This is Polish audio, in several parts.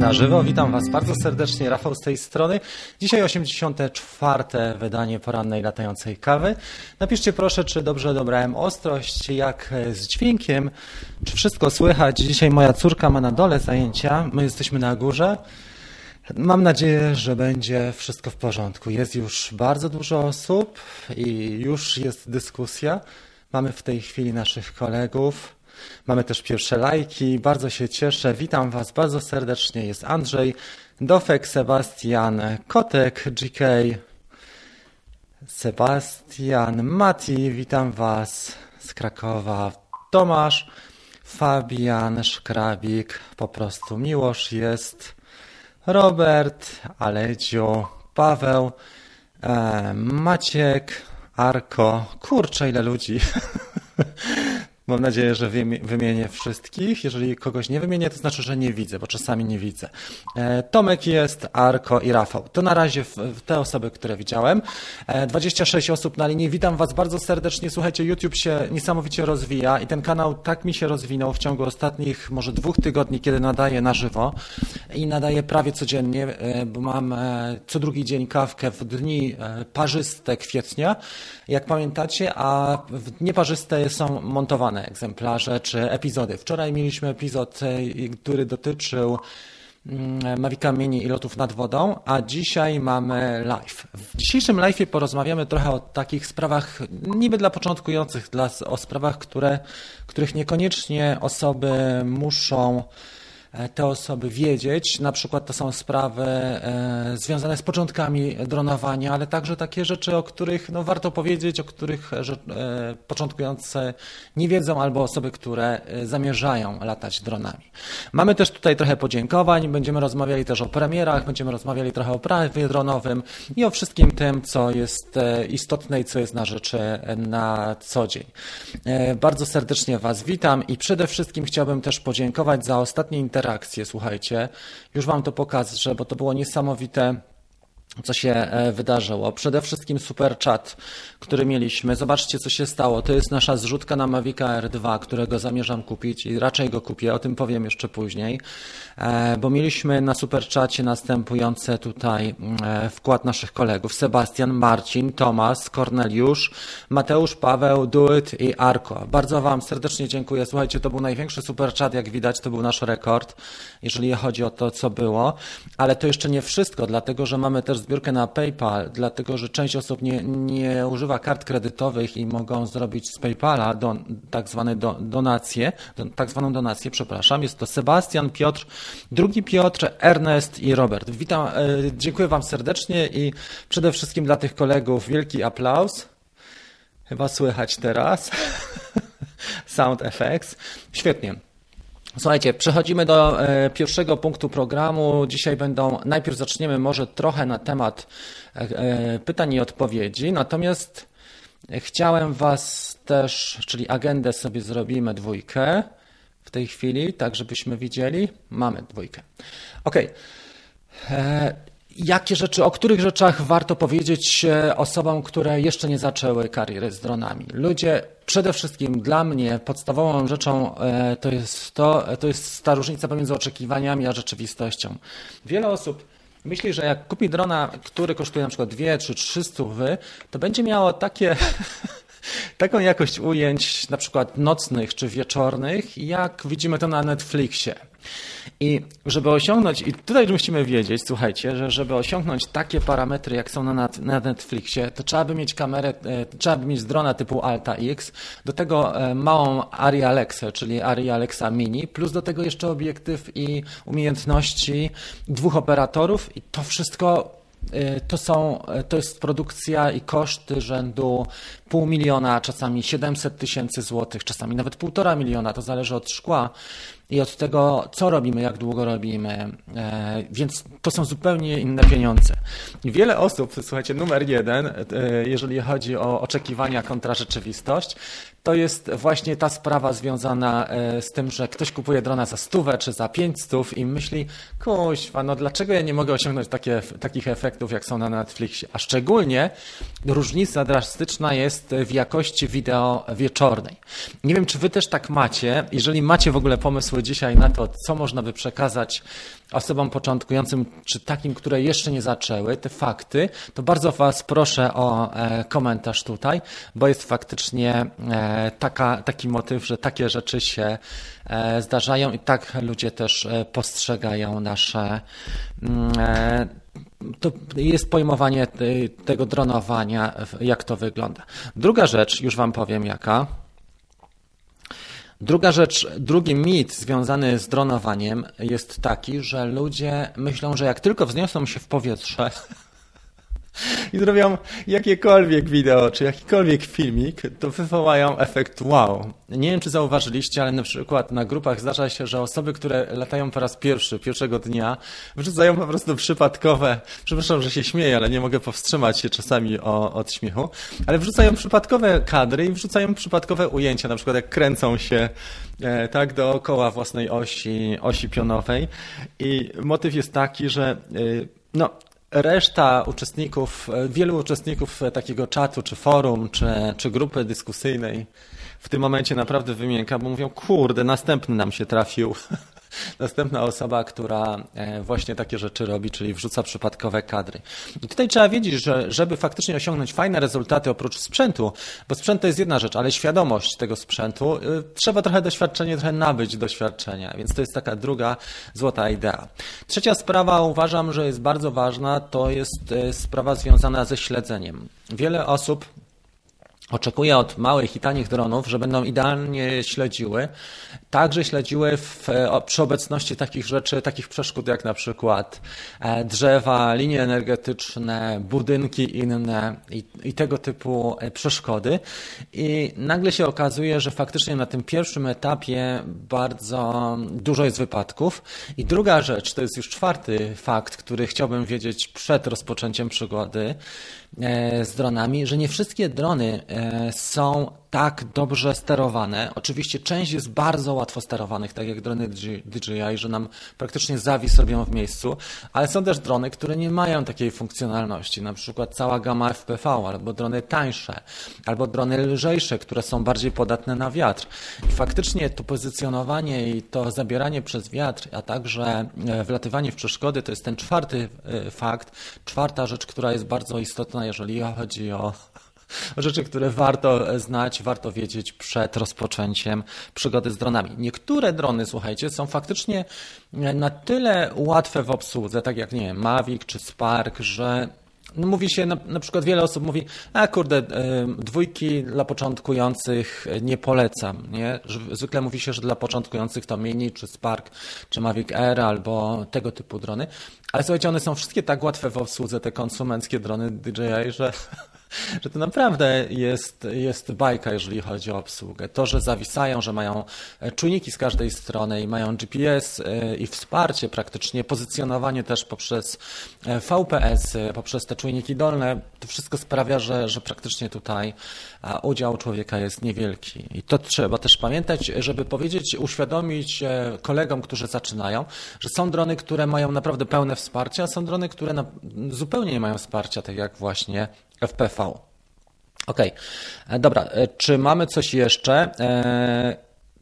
na żywo. Witam Was bardzo serdecznie, Rafał z tej strony. Dzisiaj 84. wydanie porannej latającej kawy. Napiszcie proszę, czy dobrze dobrałem ostrość, jak z dźwiękiem, czy wszystko słychać. Dzisiaj moja córka ma na dole zajęcia, my jesteśmy na górze. Mam nadzieję, że będzie wszystko w porządku. Jest już bardzo dużo osób i już jest dyskusja. Mamy w tej chwili naszych kolegów. Mamy też pierwsze lajki. Bardzo się cieszę. Witam Was bardzo serdecznie. Jest Andrzej, Dofek, Sebastian, Kotek, GK, Sebastian, Mati. Witam Was z Krakowa. Tomasz, Fabian, Szkrabik. Po prostu Miłosz jest. Robert, Aledziu, Paweł, e, Maciek, Arko. Kurczę, ile ludzi. Mam nadzieję, że wymienię wszystkich. Jeżeli kogoś nie wymienię, to znaczy, że nie widzę, bo czasami nie widzę. E, Tomek jest, Arko i Rafał. To na razie te osoby, które widziałem. 26 e, osób na linii. Witam Was bardzo serdecznie. Słuchajcie, YouTube się niesamowicie rozwija i ten kanał tak mi się rozwinął w ciągu ostatnich może dwóch tygodni, kiedy nadaję na żywo i nadaję prawie codziennie, e, bo mam co drugi dzień kawkę w dni parzyste kwietnia, jak pamiętacie, a w nieparzyste są montowane egzemplarze czy epizody. Wczoraj mieliśmy epizod, e, który dotyczył mm, Mavica Mini i lotów nad wodą, a dzisiaj mamy live. W dzisiejszym live porozmawiamy trochę o takich sprawach niby dla początkujących, dla, o sprawach, które, których niekoniecznie osoby muszą te osoby wiedzieć. Na przykład to są sprawy e, związane z początkami dronowania, ale także takie rzeczy, o których no, warto powiedzieć, o których e, początkujące nie wiedzą, albo osoby, które zamierzają latać dronami. Mamy też tutaj trochę podziękowań, będziemy rozmawiali też o premierach, będziemy rozmawiali trochę o prawie dronowym i o wszystkim tym, co jest istotne i co jest na rzeczy na co dzień. Bardzo serdecznie Was witam i przede wszystkim chciałbym też podziękować za ostatnie interakcje interakcje, słuchajcie. Już Wam to pokażę, bo to było niesamowite co się e, wydarzyło. Przede wszystkim super chat, który mieliśmy. Zobaczcie, co się stało. To jest nasza zrzutka na Mavica R2, którego zamierzam kupić i raczej go kupię. O tym powiem jeszcze później. E, bo mieliśmy na super czacie następujące tutaj e, wkład naszych kolegów. Sebastian, Marcin, Tomasz, Korneliusz, Mateusz, Paweł, Duet i Arko. Bardzo Wam serdecznie dziękuję. Słuchajcie, to był największy super chat, jak widać, to był nasz rekord, jeżeli chodzi o to, co było. Ale to jeszcze nie wszystko, dlatego, że mamy też zbiórkę na PayPal, dlatego że część osób nie, nie używa kart kredytowych i mogą zrobić z PayPala do, tak zwane do, donacje, do, tak zwaną donację, przepraszam. Jest to Sebastian, Piotr, drugi Piotr, Ernest i Robert. Witam, e, dziękuję Wam serdecznie i przede wszystkim dla tych kolegów wielki aplauz. Chyba słychać teraz. Sound effects. Świetnie. Słuchajcie, przechodzimy do e, pierwszego punktu programu. Dzisiaj będą, najpierw zaczniemy może trochę na temat e, e, pytań i odpowiedzi, natomiast chciałem Was też, czyli agendę sobie zrobimy dwójkę w tej chwili, tak żebyśmy widzieli. Mamy dwójkę. Ok. Jakie rzeczy, o których rzeczach warto powiedzieć osobom, które jeszcze nie zaczęły kariery z dronami? Ludzie Przede wszystkim dla mnie podstawową rzeczą e, to jest to, to jest ta różnica pomiędzy oczekiwaniami a rzeczywistością. Wiele osób myśli, że jak kupi drona, który kosztuje na przykład 2 czy 300 wy, to będzie miało takie taką jakość ujęć na przykład nocnych czy wieczornych, jak widzimy to na Netflixie. I żeby osiągnąć, i tutaj musimy wiedzieć, słuchajcie, że żeby osiągnąć takie parametry, jak są na, na Netflixie, to trzeba by mieć kamerę, e, trzeba by mieć drona typu Alta X, do tego e, małą Ari Alexę, czyli Ari Alexa Mini, plus do tego jeszcze obiektyw i umiejętności dwóch operatorów i to wszystko to, są, to jest produkcja i koszty rzędu pół miliona, czasami 700 tysięcy złotych, czasami nawet półtora miliona, to zależy od szkła i od tego, co robimy, jak długo robimy. E, więc to są zupełnie inne pieniądze. I wiele osób, słuchajcie, numer jeden, jeżeli chodzi o oczekiwania kontra rzeczywistość, to jest właśnie ta sprawa związana e, z tym, że ktoś kupuje drona za stówę czy za pięć stów i myśli, kuźwa, no dlaczego ja nie mogę osiągnąć takie, takich efektów, jak są na Netflixie? A szczególnie różnica drastyczna jest w jakości wideo wieczornej. Nie wiem, czy wy też tak macie. Jeżeli macie w ogóle pomysł pomysły dzisiaj na to, co można by przekazać osobom początkującym, czy takim, które jeszcze nie zaczęły, te fakty, to bardzo Was proszę o e, komentarz tutaj, bo jest faktycznie e, taka, taki motyw, że takie rzeczy się e, zdarzają i tak ludzie też postrzegają nasze mm, to jest pojmowanie tego dronowania, jak to wygląda. Druga rzecz, już Wam powiem jaka. Druga rzecz, drugi mit związany z dronowaniem jest taki, że ludzie myślą, że jak tylko wzniosą się w powietrze, i zrobią jakiekolwiek wideo, czy jakikolwiek filmik, to wywołają efekt wow. Nie wiem, czy zauważyliście, ale na przykład na grupach zdarza się, że osoby, które latają po raz pierwszy, pierwszego dnia, wrzucają po prostu przypadkowe, przepraszam, że się śmieję, ale nie mogę powstrzymać się czasami o, od śmiechu, ale wrzucają przypadkowe kadry i wrzucają przypadkowe ujęcia, na przykład jak kręcą się e, tak dookoła własnej osi, osi pionowej i motyw jest taki, że e, no, reszta uczestników, wielu uczestników takiego czatu, czy forum, czy, czy grupy dyskusyjnej w tym momencie naprawdę wymięka, bo mówią, kurde, następny nam się trafił. Następna osoba, która e, właśnie takie rzeczy robi, czyli wrzuca przypadkowe kadry. I tutaj trzeba wiedzieć, że żeby faktycznie osiągnąć fajne rezultaty oprócz sprzętu, bo sprzęt to jest jedna rzecz, ale świadomość tego sprzętu, y, trzeba trochę doświadczenia, trochę nabyć doświadczenia, więc to jest taka druga złota idea. Trzecia sprawa uważam, że jest bardzo ważna, to jest y, sprawa związana ze śledzeniem. Wiele osób Oczekuję od małych i tanich dronów, że będą idealnie śledziły, także śledziły w, przy obecności takich rzeczy, takich przeszkód jak na przykład e, drzewa, linie energetyczne, budynki inne i, i tego typu e, przeszkody. I nagle się okazuje, że faktycznie na tym pierwszym etapie bardzo dużo jest wypadków. I druga rzecz, to jest już czwarty fakt, który chciałbym wiedzieć przed rozpoczęciem przygody e, z dronami, że nie wszystkie drony E, są tak dobrze sterowane. Oczywiście część jest bardzo łatwo sterowanych, tak jak drony DJI, że nam praktycznie zawis robią w miejscu, ale są też drony, które nie mają takiej funkcjonalności, na przykład cała gama FPV, albo drony tańsze, albo drony lżejsze, które są bardziej podatne na wiatr. I faktycznie to pozycjonowanie i to zabieranie przez wiatr, a także e, wlatywanie w przeszkody, to jest ten czwarty e, fakt, czwarta rzecz, która jest bardzo istotna, jeżeli chodzi o rzeczy, które warto znać, warto wiedzieć przed rozpoczęciem przygody z dronami. Niektóre drony, słuchajcie, są faktycznie na tyle łatwe w obsłudze, tak jak, nie wiem, Mavic czy Spark, że no mówi się, na, na, przykład wiele osób mówi, a kurde, dwójki dla początkujących nie polecam, nie? Zwykle mówi się, że dla początkujących to Mini, czy Spark, czy Mavic Air, albo tego typu drony. Ale słuchajcie, one są wszystkie tak łatwe w obsłudze, te konsumenckie drony DJI, że że to naprawdę jest, jest bajka, jeżeli chodzi o obsługę. To, że zawisają, że mają e, czujniki z każdej strony i mają GPS e, i wsparcie praktycznie, pozycjonowanie też poprzez e, VPS, poprzez te czujniki dolne, to wszystko sprawia, że, że praktycznie tutaj udział człowieka jest niewielki. I to trzeba też pamiętać, żeby powiedzieć, uświadomić kolegom, którzy zaczynają, że są drony, które mają naprawdę pełne wsparcie, a są drony, które zupełnie nie mają wsparcia, tak jak właśnie FPV. OK, e, dobra, e, czy mamy coś jeszcze?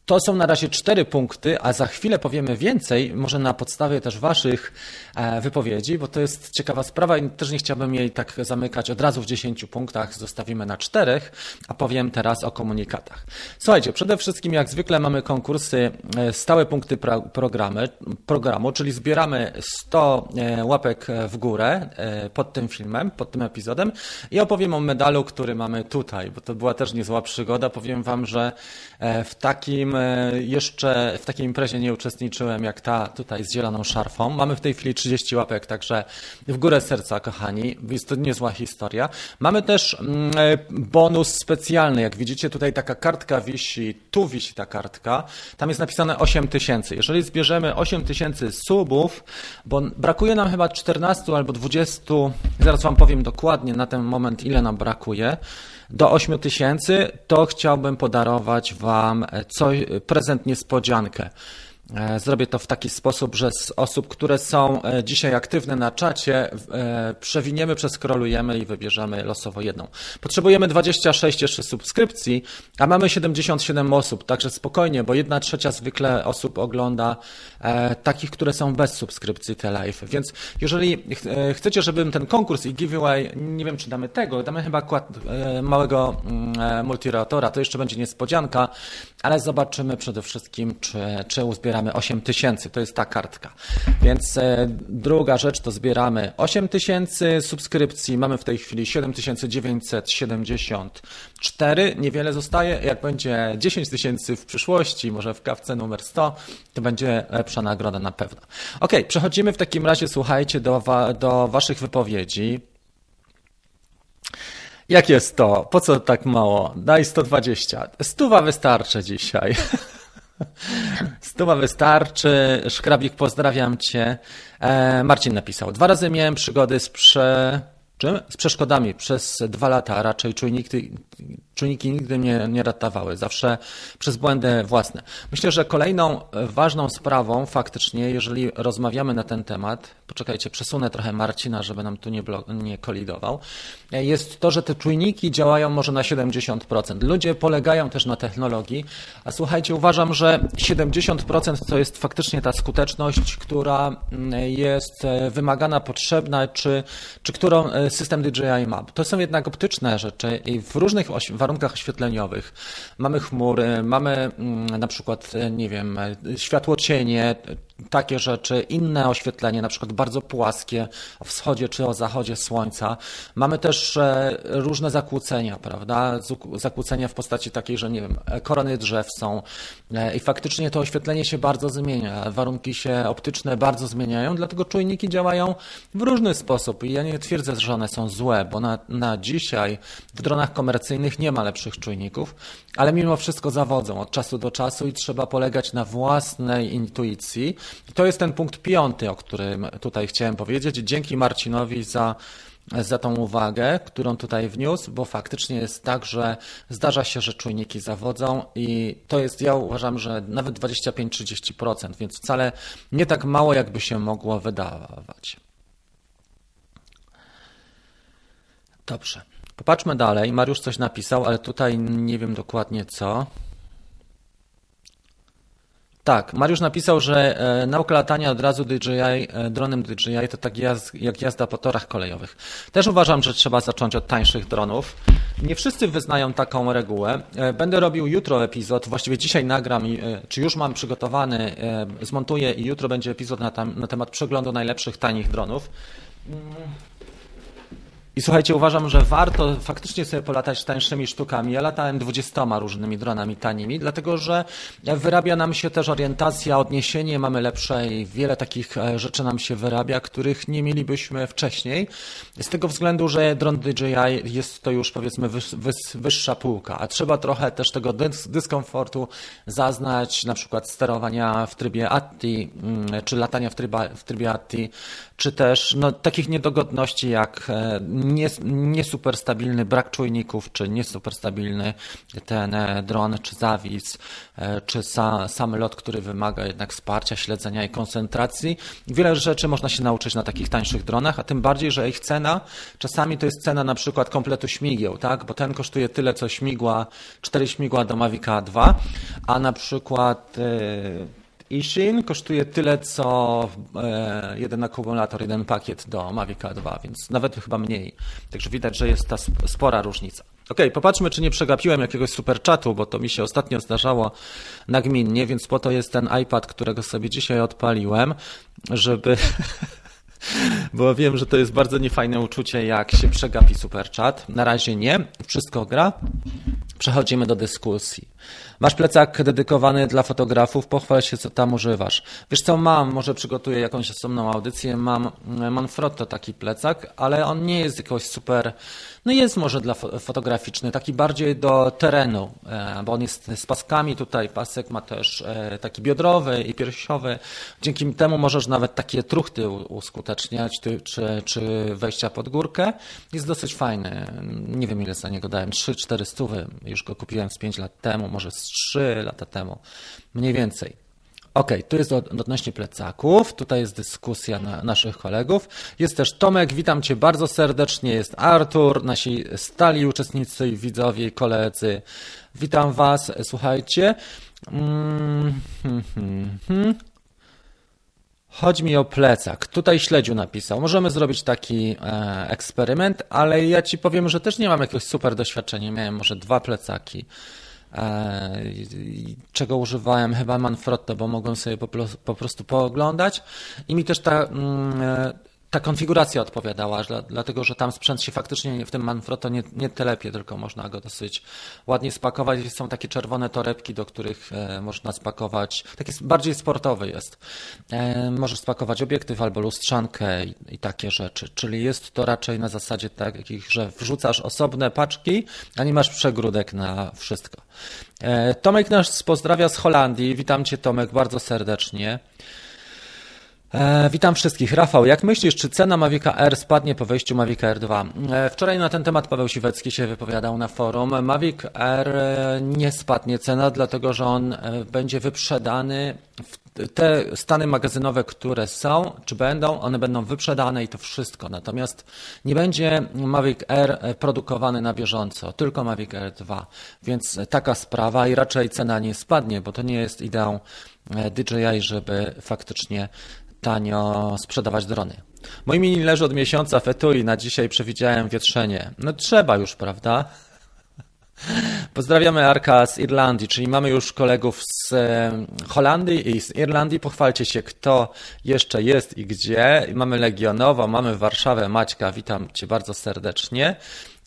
To są na razie cztery punkty, a za chwilę powiemy więcej, może na podstawie też Waszych e, wypowiedzi, bo to jest ciekawa sprawa i też nie chciałbym jej tak zamykać od razu w dziesięciu punktach, zostawimy na czterech, a powiem teraz o komunikatach. Słuchajcie, przede wszystkim jak zwykle mamy konkursy, e, stałe punkty programy, programu, czyli zbieramy 100 e, łapek w górę pod tym filmem, pod tym epizodem i opowiem o medalu, który mamy tutaj, bo to była też niezła przygoda. Powiem Wam, że w takim E, jeszcze w takiej imprezie nie uczestniczyłem jak ta tutaj z zieloną szarfą. Mamy w tej chwili 30 łapek, także w górę serca, kochani. Jest to niezła historia. Mamy też mm, e, bonus specjalny. Jak widzicie, tutaj taka kartka wisi, tu wisi ta kartka. Tam jest napisane 8 tysięcy. Jeżeli zbierzemy 8 tysięcy subów, bo brakuje nam chyba 14 albo 20, zaraz Wam powiem dokładnie na ten moment, ile nam brakuje do 8 tysięcy, to chciałbym podarować Wam coś, prezent niespodziankę. E, zrobię to w taki sposób, że z osób, które są e, dzisiaj aktywne na czacie, e, przewiniemy, przeskrolujemy i wybierzemy losowo jedną. Potrzebujemy 26 jeszcze subskrypcji, a mamy 77 osób, także spokojnie, bo jedna trzecia zwykle osób ogląda takich, które są bez subskrypcji te live. Więc jeżeli chcecie, żebym ten konkurs i giveaway, nie wiem czy damy tego, damy chyba kład małego mm, multiratora, to jeszcze będzie niespodzianka, ale zobaczymy przede wszystkim, czy, czy uzbieramy 8 tysięcy. To jest ta kartka. Więc e, druga rzecz to zbieramy 8 tysięcy subskrypcji. Mamy w tej chwili 7974. Niewiele zostaje. Jak będzie 10 tysięcy w przyszłości, może w kawce numer 100, to będzie lepsza nagroda na pewno. Ok, przechodzimy w takim razie, słuchajcie, do, wa do Waszych wypowiedzi. Jak jest to? Po co tak mało? Daj 120. Stuwa wystarczy dzisiaj. Stuwa wystarczy. Szkrabik, pozdrawiam cię. E, Marcin napisał. Dwa razy miałem przygody z prze... Czym? Z przeszkodami przez dwa lata, raczej czujniki, czujniki nigdy mnie nie ratowały, zawsze przez błędy własne. Myślę, że kolejną ważną sprawą faktycznie, jeżeli rozmawiamy na ten temat, poczekajcie, przesunę trochę Marcina, żeby nam tu nie, nie kolidował, jest to, że te czujniki działają może na 70%. Ludzie polegają też na technologii, a słuchajcie, uważam, że 70% to jest faktycznie ta skuteczność, która jest wymagana, potrzebna, czy, czy którą system DJI ma. To są jednak optyczne rzeczy i w różnych warunkach oświetleniowych. Mamy chmury, mamy mm, na przykład, nie wiem, światło cienie, takie rzeczy, inne oświetlenie, na przykład bardzo płaskie o wschodzie czy o zachodzie słońca. Mamy też e, różne zakłócenia, prawda? Zakłócenia w postaci takiej, że nie wiem, korony drzew są e, i faktycznie to oświetlenie się bardzo zmienia. Warunki się optyczne bardzo zmieniają, dlatego czujniki działają w różny sposób i ja nie twierdzę, że one są złe, bo na, na dzisiaj w dronach komercyjnych nie ma lepszych czujników, ale mimo wszystko zawodzą od czasu do czasu i trzeba polegać na własnej intuicji i to jest ten punkt piąty, o którym tutaj chciałem powiedzieć. Dzięki Marcinowi za za tą uwagę, którą tutaj wniósł, bo faktycznie jest tak, że zdarza się, że czujniki zawodzą i to jest, ja uważam, że nawet 25-30%, więc wcale nie tak mało, jakby się mogło wydawać. Dobrze. Popatrzmy dalej. Mariusz coś napisał, ale tutaj nie wiem dokładnie co. Tak, Mariusz napisał, że e, nauka latania od razu DJI, e, dronem DJI to tak jazd, jak jazda po torach kolejowych. Też uważam, że trzeba zacząć od tańszych dronów. Nie wszyscy wyznają taką regułę. E, będę robił jutro epizod, właściwie dzisiaj nagram, czy już mam przygotowany, zmontuję i jutro będzie epizod na, tam, na temat przeglądu najlepszych tanich dronów. I słuchajcie, uważam, że warto faktycznie sobie polatać tańszymi sztukami. Ja latałem dwudziestoma różnymi dronami tanimi, dlatego że wyrabia nam się też orientacja, odniesienie, mamy lepsze i wiele takich e, rzeczy nam się wyrabia, których nie mielibyśmy wcześniej. Z tego względu, że dron DJI jest to już powiedzmy wyższa półka, a trzeba trochę też tego dyskomfortu zaznać, na przykład sterowania w trybie ATTI, mm, czy latania w trybie, w trybie ATTI, czy też no, takich niedogodności jak e, nie, brak czujników, czy nie super stabilny ten e, dron, czy zawis, e, czy sa, sam lot, który wymaga jednak wsparcia, śledzenia i koncentracji. Wiele rzeczy można się nauczyć na takich tańszych dronach, a tym bardziej, że ich cena czasami to jest cena na przykład kompletu śmigieł, tak? bo ten kosztuje tyle, co śmigła, cztery śmigła do Mavica 2, a na przykład Ishin kosztuje tyle, co e, jeden akumulator, jeden pakiet do Mavic 2, więc nawet chyba mniej. Także widać, że jest ta spora różnica. Ok, popatrzmy, czy nie przegapiłem jakiegoś super czatu, bo to mi się ostatnio zdarzało nagminnie, więc po to jest ten iPad, którego sobie dzisiaj odpaliłem, żeby bo wiem, że to jest bardzo niefajne uczucie, jak się przegapi super chat. Na razie nie, wszystko gra. Przechodzimy do dyskusji. Masz plecak dedykowany dla fotografów, pochwal się, co tam używasz. Wiesz co, mam, może przygotuję jakąś osobną audycję, mam Manfrotto taki plecak, ale on nie jest jakoś super no jest może dla fotograficzny, taki bardziej do terenu, e, bo on jest z paskami tutaj, pasek ma też e, taki biodrowy i piersiowy. Dzięki temu możesz nawet takie truchty uskuteczniać, czy, czy wejścia pod górkę. Jest dosyć fajny. Nie wiem ile za niego dałem, 3-4 stówy. Już go kupiłem z 5 lat temu, może z 3 lata temu. Mniej więcej. Ok, tu jest odnośnie plecaków, tutaj jest dyskusja na naszych kolegów. Jest też Tomek, witam Cię bardzo serdecznie, jest Artur, nasi stali uczestnicy i widzowie, koledzy. Witam Was, słuchajcie. Mm, hmm, hmm, hmm. Chodzi mi o plecak. Tutaj śledziu napisał. Możemy zrobić taki e, eksperyment, ale ja ci powiem, że też nie mam jakiegoś super doświadczenia. Miałem może dwa plecaki. E, czego używałem? Chyba Manfrotto, bo mogłem sobie po, po prostu pooglądać. I mi też ta mm, e, ta konfiguracja odpowiadała, dlatego że tam sprzęt się faktycznie w tym Manfrotto nie, nie telepie, tylko można go dosyć ładnie spakować. Są takie czerwone torebki, do których e, można spakować, taki bardziej sportowy jest. E, możesz spakować obiektyw albo lustrzankę i, i, takie rzeczy, czyli jest to raczej na zasadzie takich, że wrzucasz osobne paczki, a nie masz przegródek na wszystko. E, Tomek nas pozdrawia z Holandii. Witam Cię Tomek bardzo serdecznie. E, witam wszystkich. Rafał, jak myślisz, czy cena Mavica R spadnie po wejściu Mavic r 2? E, wczoraj na ten temat Paweł Siwecki się wypowiadał na forum. Mavic R e, nie spadnie cena, dlatego że on będzie wyprzedany. Te stany magazynowe, które są, czy będą, one będą wyprzedane i to wszystko. Natomiast nie będzie Mavic R e, produkowany na bieżąco, tylko Mavic R 2. Więc taka sprawa i raczej cena nie spadnie, bo to nie jest ideą DJI, żeby faktycznie tanio sprzedawać drony. Mój mini leży od miesiąca w etui, na dzisiaj przewidziałem wietrzenie. No trzeba już, prawda? Pozdrawiamy Arka z Irlandii, czyli mamy już kolegów z Holandii i z Irlandii. Pochwalcie się, kto jeszcze jest i gdzie. Mamy Legionowo, mamy Warszawę, Maćka, witam Cię bardzo serdecznie.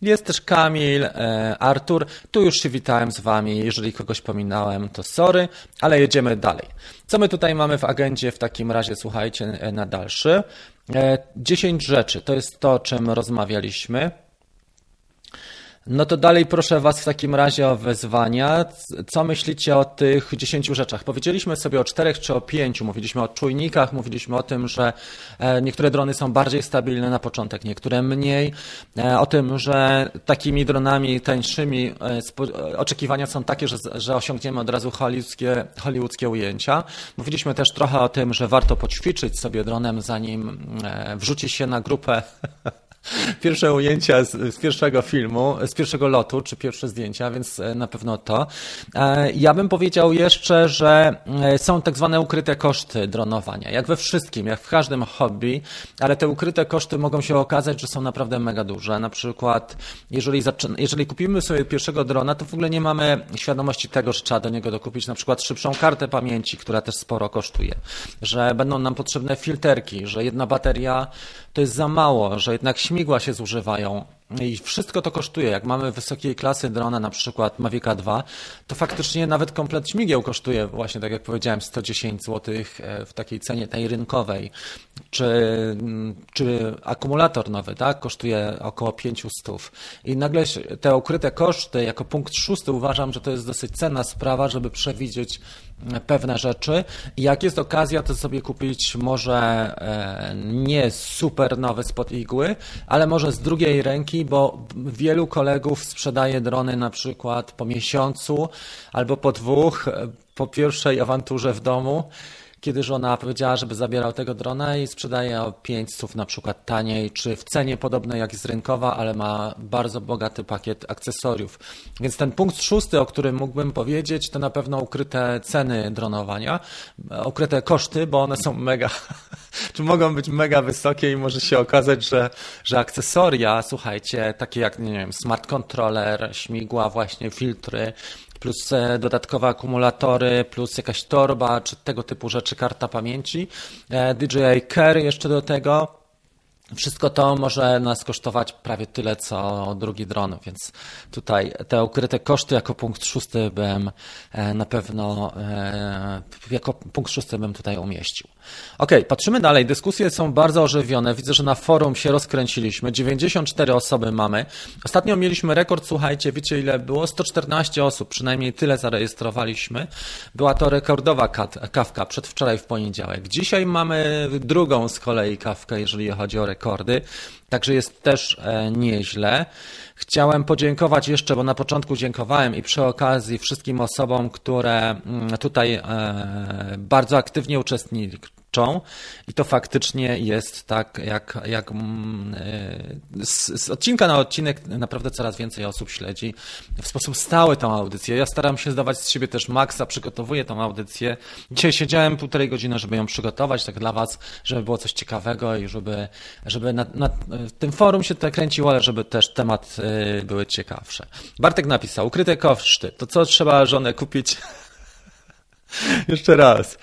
Jest też Kamil, e, Artur. Tu już się witałem z Wami. Jeżeli kogoś pominąłem, to sorry, ale jedziemy dalej. Co my tutaj mamy w agendzie w takim razie, słuchajcie, e, na dalszy? 10 e, rzeczy. To jest to, o czym rozmawialiśmy. No to dalej proszę Was w takim razie o wezwania. Co myślicie o tych 10 rzeczach? Powiedzieliśmy sobie o czterech czy o pięciu. Mówiliśmy o czujnikach, mówiliśmy o tym, że e, niektóre drony są bardziej stabilne na początek, niektóre mniej. E, o tym, że takimi dronami tańszymi e, oczekiwania są takie, że, że osiągniemy od razu hollywoodzkie, hollywoodzkie ujęcia. Mówiliśmy też trochę o tym, że warto poćwiczyć sobie dronem, zanim wrzuci się na grupę pierwsze ujęcia z, z, pierwszego filmu, z pierwszego lotu, czy pierwsze zdjęcia, więc e, na pewno to. E, ja bym powiedział jeszcze, że e, są tak zwane ukryte koszty dronowania, jak we wszystkim, jak w każdym hobby, ale te ukryte koszty mogą się okazać, że są naprawdę mega duże. Na przykład, jeżeli, jeżeli kupimy sobie pierwszego drona, to w ogóle nie mamy świadomości tego, że trzeba do niego dokupić na przykład szybszą kartę pamięci, która też sporo kosztuje, że będą nam potrzebne filterki, że jedna bateria to jest za mało, że jednak śmigła się zużywają i wszystko to kosztuje. Jak mamy wysokiej klasy drona, na przykład Mavica 2, to faktycznie nawet komplet śmigieł kosztuje właśnie, tak jak powiedziałem, 110 zł e, w takiej cenie tej rynkowej. Czy, mm, czy akumulator nowy, tak, kosztuje około 500. I nagle te ukryte koszty, jako punkt szósty uważam, że to jest dosyć cenna sprawa, żeby przewidzieć e, pewne rzeczy. I jak jest okazja, to sobie kupić może e, nie super nowy spod igły, ale może z drugiej ręki bo wielu kolegów sprzedaje drony na przykład po miesiącu albo po dwóch, po pierwszej awanturze w domu kiedy żona powiedziała, żeby zabierał tego drona i sprzedaje o 5 słów na przykład taniej, czy w cenie podobnej jak jest rynkowa, ale ma bardzo bogaty pakiet akcesoriów. Więc ten punkt szósty, o którym mógłbym powiedzieć, to na pewno ukryte ceny dronowania, ukryte koszty, bo one są mega, czy mogą być mega wysokie i może się okazać, że, że akcesoria, słuchajcie, takie jak, nie wiem, smart controller, śmigła, właśnie filtry, plus e, dodatkowe akumulatory, plus jakaś torba, czy tego typu rzeczy, karta pamięci. DJI Care jeszcze do tego. Wszystko to może nas kosztować prawie tyle, co drugi dron, więc tutaj te ukryte koszty jako punkt szósty bym e, na pewno jako punkt szósty bym tutaj umieścił. Ok, patrzymy dalej. Dyskusje są bardzo ożywione. Widzę, że na forum się rozkręciliśmy. 94 osoby mamy. Ostatnio mieliśmy rekord, słuchajcie, wiecie ile było? 114 osób, przynajmniej tyle zarejestrowaliśmy. Była to rekordowa kawka przedwczoraj w poniedziałek. Dzisiaj mamy drugą z kolei kawkę, jeżeli chodzi o rekordy, także jest też e, nieźle. Chciałem podziękować jeszcze, bo na początku dziękowałem i przy okazji wszystkim osobom, które mm, tutaj e, bardzo aktywnie i to faktycznie jest tak, jak, jak mm, e, z, z, odcinka na odcinek naprawdę coraz więcej osób śledzi w sposób stały tą audycję. Ja staram się zdawać z siebie też maksa, przygotowuję tą audycję. Dzisiaj siedziałem półtorej godziny, żeby ją przygotować, tak dla Was, żeby było coś ciekawego i żeby, żeby na, na tym forum się to kręciło, ale żeby też temat y, były ciekawsze. Bartek napisał, ukryte koszty, to co trzeba żonę kupić? Jeszcze raz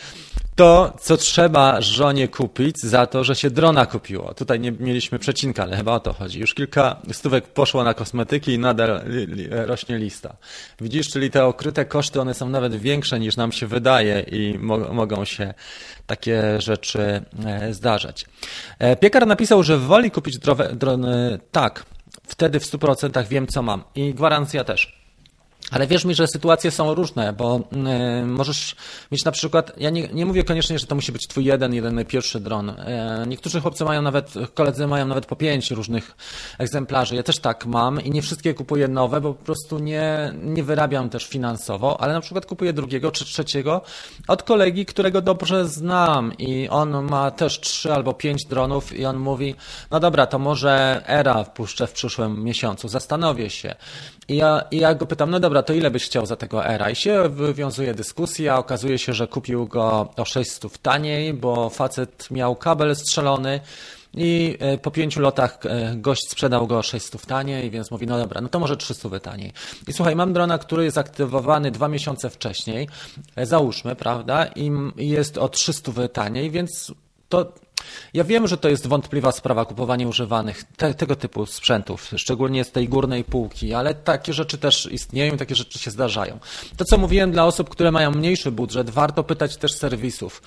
to, co trzeba żonie kupić za to, że się drona kupiło. Tutaj nie mieliśmy przecinka, ale chyba o to chodzi. Już kilka stówek poszło na kosmetyki i nadal li, li, rośnie lista. Widzisz, czyli te okryte koszty, one są nawet większe niż nam się wydaje i mo mogą się takie rzeczy e, zdarzać. E, piekar napisał, że woli kupić drony. Tak, wtedy w 100% wiem, co mam. I gwarancja też. Ale wierz mi, że sytuacje są różne, bo y, możesz mieć na przykład, ja nie, nie mówię koniecznie, że to musi być twój jeden, jeden pierwszy dron. Y, niektórzy chłopcy mają nawet, koledzy mają nawet po pięć różnych egzemplarzy. Ja też tak mam i nie wszystkie kupuję nowe, bo po prostu nie, nie wyrabiam też finansowo, ale na przykład kupuję drugiego czy trzeciego od kolegi, którego dobrze znam i on ma też trzy albo pięć dronów i on mówi, no dobra, to może Era wpuszczę w przyszłym miesiącu, zastanowię się. I ja, I ja go pytam, no dobra, to ile byś chciał za tego Era? I się wywiązuje dyskusja, okazuje się, że kupił go o 600 taniej, bo facet miał kabel strzelony i e, po pięciu latach e, gość sprzedał go o 600 taniej, więc mówi, no dobra, no to może 300 taniej. I słuchaj, mam drona, który jest aktywowany dwa miesiące wcześniej, e, załóżmy, prawda, i jest o 300 taniej, więc to ja wiem, że to jest wątpliwa sprawa kupowanie używanych te, tego typu sprzętów, szczególnie z tej górnej półki, ale takie rzeczy też istnieją, takie rzeczy się zdarzają. To, co mówiłem dla osób, które mają mniejszy budżet, warto pytać też serwisów,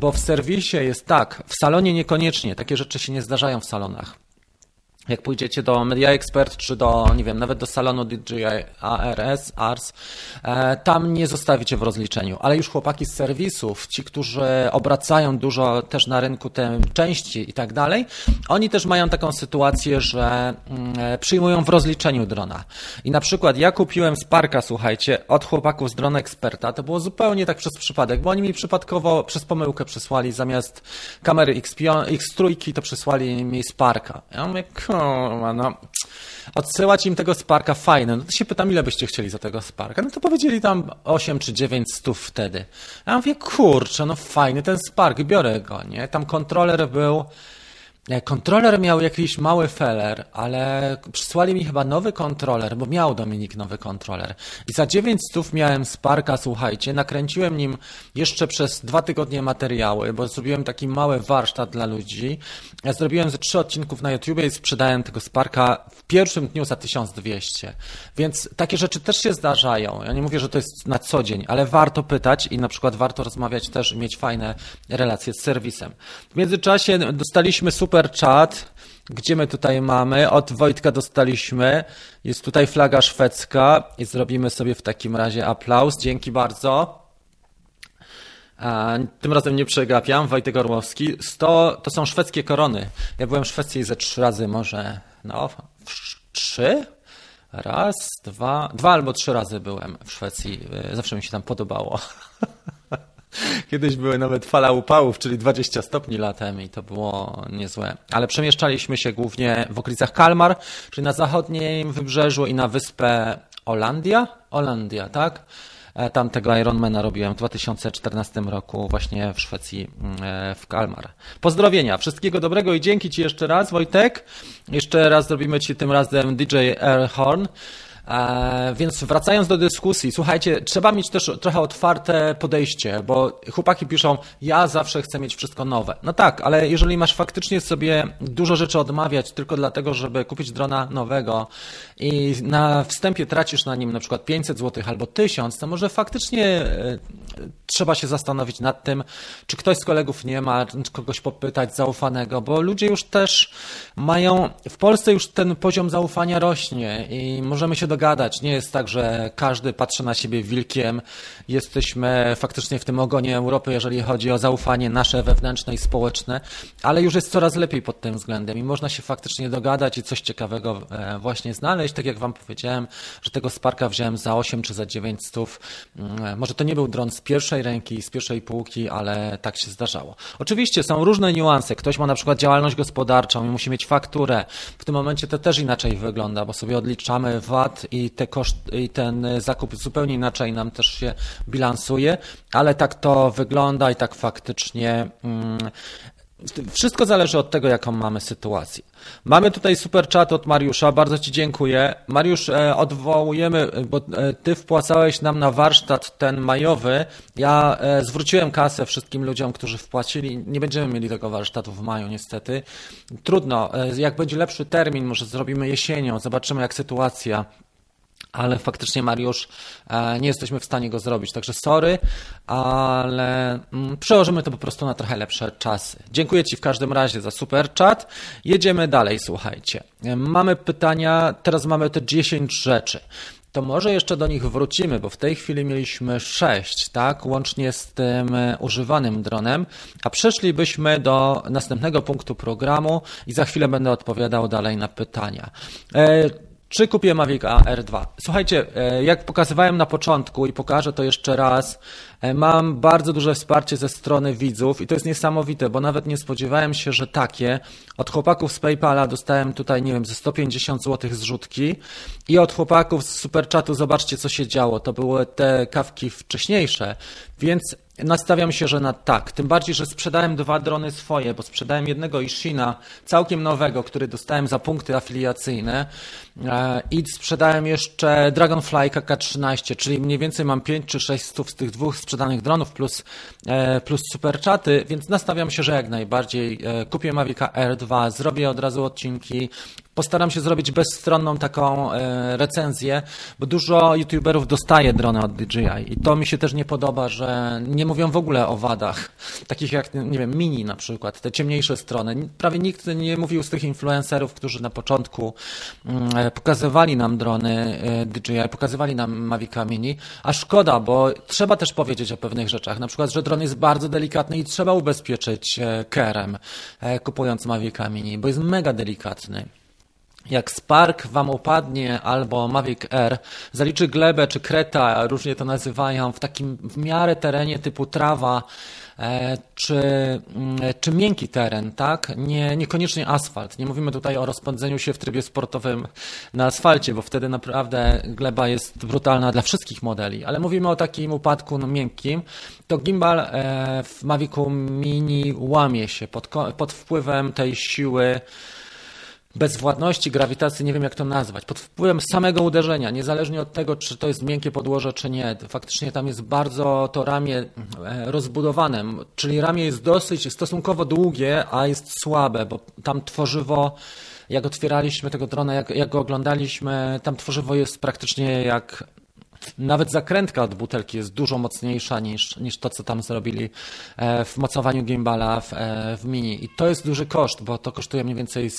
bo w serwisie jest tak, w salonie niekoniecznie, takie rzeczy się nie zdarzają w salonach. Jak pójdziecie do Media Expert, czy do, nie wiem, nawet do salonu DJI ARS, ARS, e, tam nie zostawicie w rozliczeniu. Ale już chłopaki z serwisów, ci, którzy obracają dużo też na rynku te części i tak dalej, oni też mają taką sytuację, że mm, e, przyjmują w rozliczeniu drona. I na przykład ja kupiłem Sparka, słuchajcie, od chłopaków z Drone Experta. To było zupełnie tak przez przypadek, bo oni mi przypadkowo przez pomyłkę przysłali zamiast kamery X3, to przysłali mi Sparka. Ja mówię, kurwa, no odsyłać im tego Sparka fajne. No to się pytam, ile byście chcieli za tego Sparka? No to powiedzieli tam 8 czy 9 stów wtedy. Ja mówię, kurczę, no fajny ten Spark, biorę go, nie? Tam kontroler był Kontroler miał jakiś mały feller, ale przysłali mi chyba nowy kontroler, bo miał Dominik nowy kontroler. I za 9 stów miałem Sparka, słuchajcie, nakręciłem nim jeszcze przez dwa tygodnie materiały, bo zrobiłem taki mały warsztat dla ludzi. Ja zrobiłem ze trzy odcinków na YouTubie i sprzedałem tego Sparka w pierwszym dniu za 1200. Więc takie rzeczy też się zdarzają. Ja nie mówię, że to jest na co dzień, ale warto pytać i na przykład warto rozmawiać też i mieć fajne relacje z serwisem. W międzyczasie dostaliśmy super super chat. Gdzie my tutaj mamy? Od Wojtka dostaliśmy. Jest tutaj flaga szwedzka i zrobimy sobie w takim razie aplauz. Dzięki bardzo. Tym razem nie przegapiam. Wojtek Orłowski. 100 to są szwedzkie korony. Ja byłem w Szwecji ze trzy razy może. No, trzy? Raz, dwa, dwa albo trzy razy byłem w Szwecji. Zawsze mi się tam podobało. Kiedyś były nawet fala upałów, czyli 20 stopni latem i to było niezłe. Ale przemieszczaliśmy się głównie w okolicach Kalmar, czyli na zachodnim wybrzeżu i na wyspę Olandia. Olandia, tak? E, tam tego Ironmana robiłem w 2014 roku właśnie w Szwecji, e, w Kalmar. Pozdrowienia, wszystkiego dobrego i dzięki Ci jeszcze raz Wojtek. Jeszcze raz zrobimy Ci tym razem DJ Airhorn. E, więc wracając do dyskusji, słuchajcie, trzeba mieć też trochę otwarte podejście, bo chłopaki piszą, ja zawsze chcę mieć wszystko nowe. No tak, ale jeżeli masz faktycznie sobie dużo rzeczy odmawiać tylko dlatego, żeby kupić drona nowego i na wstępie tracisz na nim na przykład 500 zł albo 1000, to może faktycznie e, trzeba się zastanowić nad tym, czy ktoś z kolegów nie ma, kogoś popytać zaufanego, bo ludzie już też mają, w Polsce już ten poziom zaufania rośnie i możemy się dogadać. Nie jest tak, że każdy patrzy na siebie wilkiem. Jesteśmy faktycznie w tym ogonie Europy, jeżeli chodzi o zaufanie nasze wewnętrzne i społeczne, ale już jest coraz lepiej pod tym względem i można się faktycznie dogadać i coś ciekawego e, właśnie znaleźć. Tak jak Wam powiedziałem, że tego Sparka wziąłem za 8 czy za 9 stów. Mm, może to nie był dron z pierwszej ręki, z pierwszej półki, ale tak się zdarzało. Oczywiście są różne niuanse. Ktoś ma na przykład działalność gospodarczą i musi mieć fakturę. W tym momencie to też inaczej wygląda, bo sobie odliczamy VAT i, te i ten zakup zupełnie inaczej nam też się bilansuje, ale tak to wygląda i tak faktycznie mm, wszystko zależy od tego, jaką mamy sytuację. Mamy tutaj super chat od Mariusza, bardzo Ci dziękuję. Mariusz, e, odwołujemy, bo e, Ty wpłacałeś nam na warsztat ten majowy. Ja e, zwróciłem kasę wszystkim ludziom, którzy wpłacili. Nie będziemy mieli tego warsztatu w maju, niestety. Trudno, jak będzie lepszy termin, może zrobimy jesienią, zobaczymy jak sytuacja ale faktycznie Mariusz e, nie jesteśmy w stanie go zrobić. Także sorry, ale mm, przełożymy to po prostu na trochę lepsze czasy. Dziękuję Ci w każdym razie za super chat. Jedziemy dalej, słuchajcie. Mamy pytania, teraz mamy te 10 rzeczy. To może jeszcze do nich wrócimy, bo w tej chwili mieliśmy 6, tak, łącznie z tym e, używanym dronem, a przeszlibyśmy do następnego punktu programu i za chwilę będę odpowiadał dalej na pytania. Czy kupię Mavic Air 2? Słuchajcie, e, jak pokazywałem na początku i pokażę to jeszcze raz, e, mam bardzo duże wsparcie ze strony widzów i to jest niesamowite, bo nawet nie spodziewałem się, że takie. Od chłopaków z PayPala dostałem tutaj, nie wiem, ze 150 zł zrzutki i od chłopaków z Superchatu zobaczcie, co się działo. To były te kawki wcześniejsze, więc Nastawiam się, że na tak. Tym bardziej, że sprzedałem dwa drony swoje, bo sprzedałem jednego Ishina, całkiem nowego, który dostałem za punkty afiliacyjne e, i sprzedałem jeszcze Dragonfly KK-13, czyli mniej więcej mam 5 czy 6 stów z tych dwóch sprzedanych dronów plus, e, plus superczaty, więc nastawiam się, że jak najbardziej e, kupię Mavic Air 2, zrobię od razu odcinki, Postaram się zrobić bezstronną taką e, recenzję, bo dużo youtuberów dostaje drony od DJI i to mi się też nie podoba, że nie mówią w ogóle o wadach, takich jak, nie wiem, mini na przykład, te ciemniejsze strony. Prawie nikt nie mówił z tych influencerów, którzy na początku mm, e, pokazywali nam drony e, DJI, pokazywali nam Mavica Mini, a szkoda, bo trzeba też powiedzieć o pewnych rzeczach, na przykład, że dron jest bardzo delikatny i trzeba ubezpieczyć kerem, kupując Mavica Mini, bo jest mega delikatny jak Spark Wam upadnie albo Mavic Air, zaliczy glebę czy kreta, różnie to nazywają, w takim w miarę terenie typu trawa, e, czy, mm, czy miękki teren, tak? Nie, niekoniecznie asfalt. Nie mówimy tutaj o rozpędzeniu się w trybie sportowym na asfalcie, bo wtedy naprawdę gleba jest brutalna dla wszystkich modeli, ale mówimy o takim upadku no, miękkim. To gimbal e, w Mavicu Mini łamie się pod, pod wpływem tej siły bezwładności, grawitacji, nie wiem jak to nazwać, pod wpływem samego uderzenia, niezależnie od tego, czy to jest miękkie podłoże, czy nie. Faktycznie tam jest bardzo to ramię e, rozbudowane, czyli ramię jest dosyć stosunkowo długie, a jest słabe, bo tam tworzywo, jak otwieraliśmy tego drona, jak, jak go oglądaliśmy, tam tworzywo jest praktycznie jak nawet zakrętka od butelki jest dużo mocniejsza niż, niż to, co tam zrobili e, w mocowaniu gimbala w, e, w mini. I to jest duży koszt, bo to kosztuje mniej więcej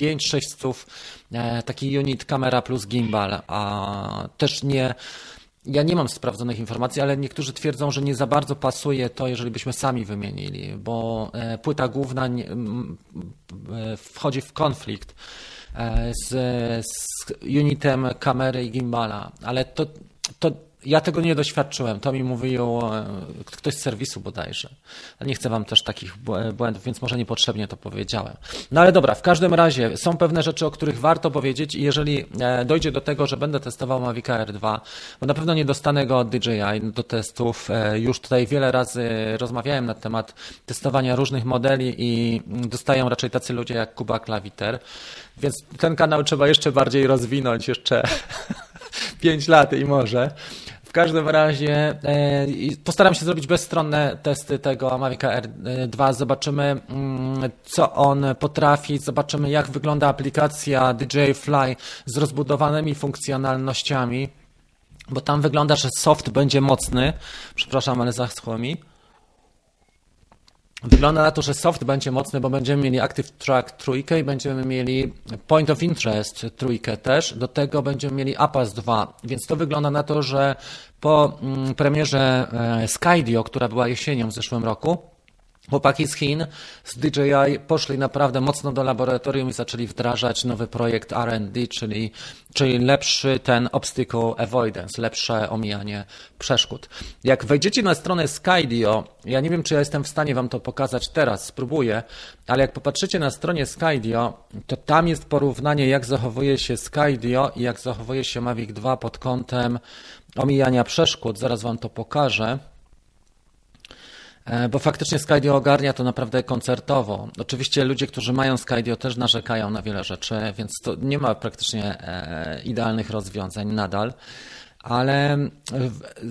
5-6 stów e, taki unit kamera plus gimbal, a też nie ja nie mam sprawdzonych informacji, ale niektórzy twierdzą, że nie za bardzo pasuje to, jeżeli byśmy sami wymienili, bo e, płyta główna e, wchodzi w konflikt z, z unitem kamery i gimbala, ale to, to ja tego nie doświadczyłem. To mi mówił e, ktoś z serwisu bodajże. Nie chcę wam też takich błędów, więc może niepotrzebnie to powiedziałem. No ale dobra, w każdym razie są pewne rzeczy, o których warto powiedzieć i jeżeli e, dojdzie do tego, że będę testował Mavic Air 2, bo na pewno nie dostanę go od DJI do testów. E, już tutaj wiele razy rozmawiałem na temat testowania różnych modeli i dostają raczej tacy ludzie jak Kuba Klawiter, więc ten kanał trzeba jeszcze bardziej rozwinąć, jeszcze 5 lat i może. W każdym razie e, postaram się zrobić bezstronne testy tego Mavic R2. Zobaczymy, mm, co on potrafi. Zobaczymy, jak wygląda aplikacja DJI Fly z rozbudowanymi funkcjonalnościami. bo tam wygląda, że soft będzie mocny. Przepraszam, ale zaschło mi. Wygląda na to, że soft będzie mocny, bo będziemy mieli Active Track trójkę i będziemy mieli Point of Interest trójkę też. Do tego będziemy mieli APAS 2, więc to wygląda na to, że po mm, premierze e, Skydio, która była jesienią w zeszłym roku, Chłopaki z Chin, z DJI poszli naprawdę mocno do laboratorium i zaczęli wdrażać nowy projekt R&D, czyli, czyli lepszy ten obstacle avoidance, lepsze omijanie przeszkód. Jak wejdziecie na stronę Skydio, ja nie wiem, czy ja jestem w stanie wam to pokazać teraz, spróbuję, ale jak popatrzycie na stronie Skydio, to tam jest porównanie, jak zachowuje się Skydio i jak zachowuje się Mavic 2 pod kątem omijania przeszkód. Zaraz wam to pokażę. E, bo faktycznie Skydio ogarnia to naprawdę koncertowo. Oczywiście ludzie, którzy mają Skydio też narzekają na wiele rzeczy, więc to nie ma praktycznie e, idealnych rozwiązań nadal ale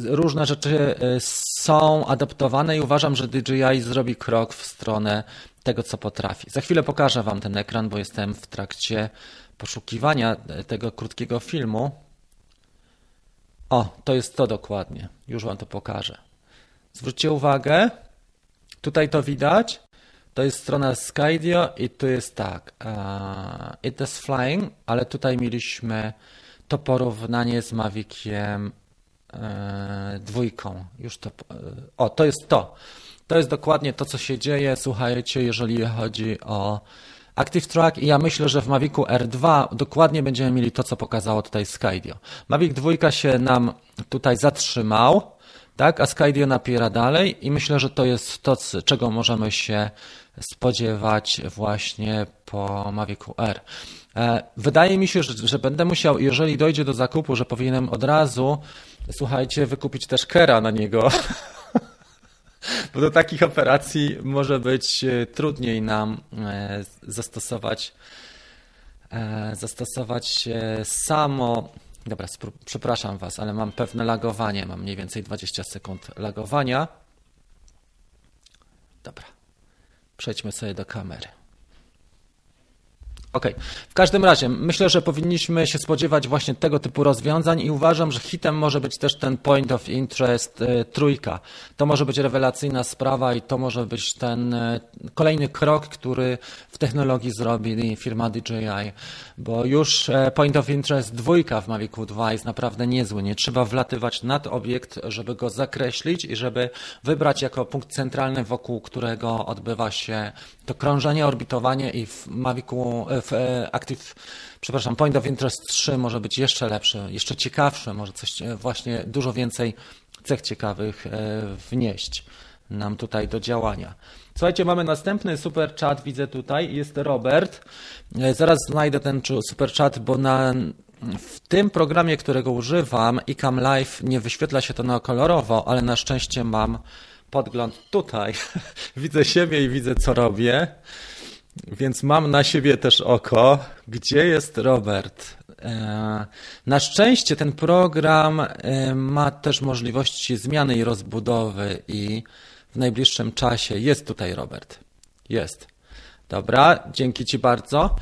różne rzeczy e, są adaptowane i uważam, że DJI zrobi krok w stronę tego, co potrafi. Za chwilę pokażę Wam ten ekran, bo jestem w trakcie poszukiwania tego krótkiego filmu. O, to jest to dokładnie. Już Wam to pokażę. Zwróćcie uwagę, tutaj to widać. To jest strona Skydio i tu jest tak. Uh, it is flying, ale tutaj mieliśmy to porównanie z Maviciem e, dwójką. Już to. E, o, to jest to. To jest dokładnie to, co się dzieje. Słuchajcie, jeżeli chodzi o Active Track i ja myślę, że w Mavicu R2 dokładnie będziemy mieli to, co pokazało tutaj Skydio. Mavic 2 się nam tutaj zatrzymał tak? A Skydio napiera dalej i myślę, że to jest to, czego możemy się spodziewać właśnie po Mavicu R. E, wydaje mi się, że, że, będę musiał, jeżeli dojdzie do zakupu, że powinienem od razu, słuchajcie, wykupić też Kera na niego. Bo do takich operacji może być e, trudniej nam e, zastosować, zastosować samo Dobra, przepraszam Was, ale mam pewne lagowanie. Mam mniej więcej 20 sekund lagowania. Dobra, przejdźmy sobie do kamery. OK. W każdym razie myślę, że powinniśmy się spodziewać właśnie tego typu rozwiązań i uważam, że hitem może być też ten point of interest y, trójka. To może być rewelacyjna sprawa i to może być ten y, kolejny krok, który w technologii zrobi firma DJI, bo już e, point of interest dwójka w Mavicu 2 jest naprawdę niezły. Nie trzeba wlatywać nad obiekt, żeby go zakreślić i żeby wybrać jako punkt centralny, wokół którego odbywa się to krążenie, orbitowanie i w Mavicu e, Active, przepraszam, Point of Interest 3 może być jeszcze lepszy, jeszcze ciekawszy, może coś e, właśnie dużo więcej cech ciekawych e, wnieść nam tutaj do działania. Słuchajcie, mamy następny super chat, widzę tutaj, jest Robert. Zaraz znajdę ten super chat, bo na, w tym programie, którego używam, iCam Live, nie wyświetla się to na kolorowo, ale na szczęście mam podgląd tutaj. widzę siebie i widzę, co robię. Więc mam na siebie też oko. Gdzie jest Robert? E, na szczęście ten program e, ma też możliwości zmiany i rozbudowy i w najbliższym czasie jest tutaj Robert. Jest. Dobra, dzięki Ci bardzo.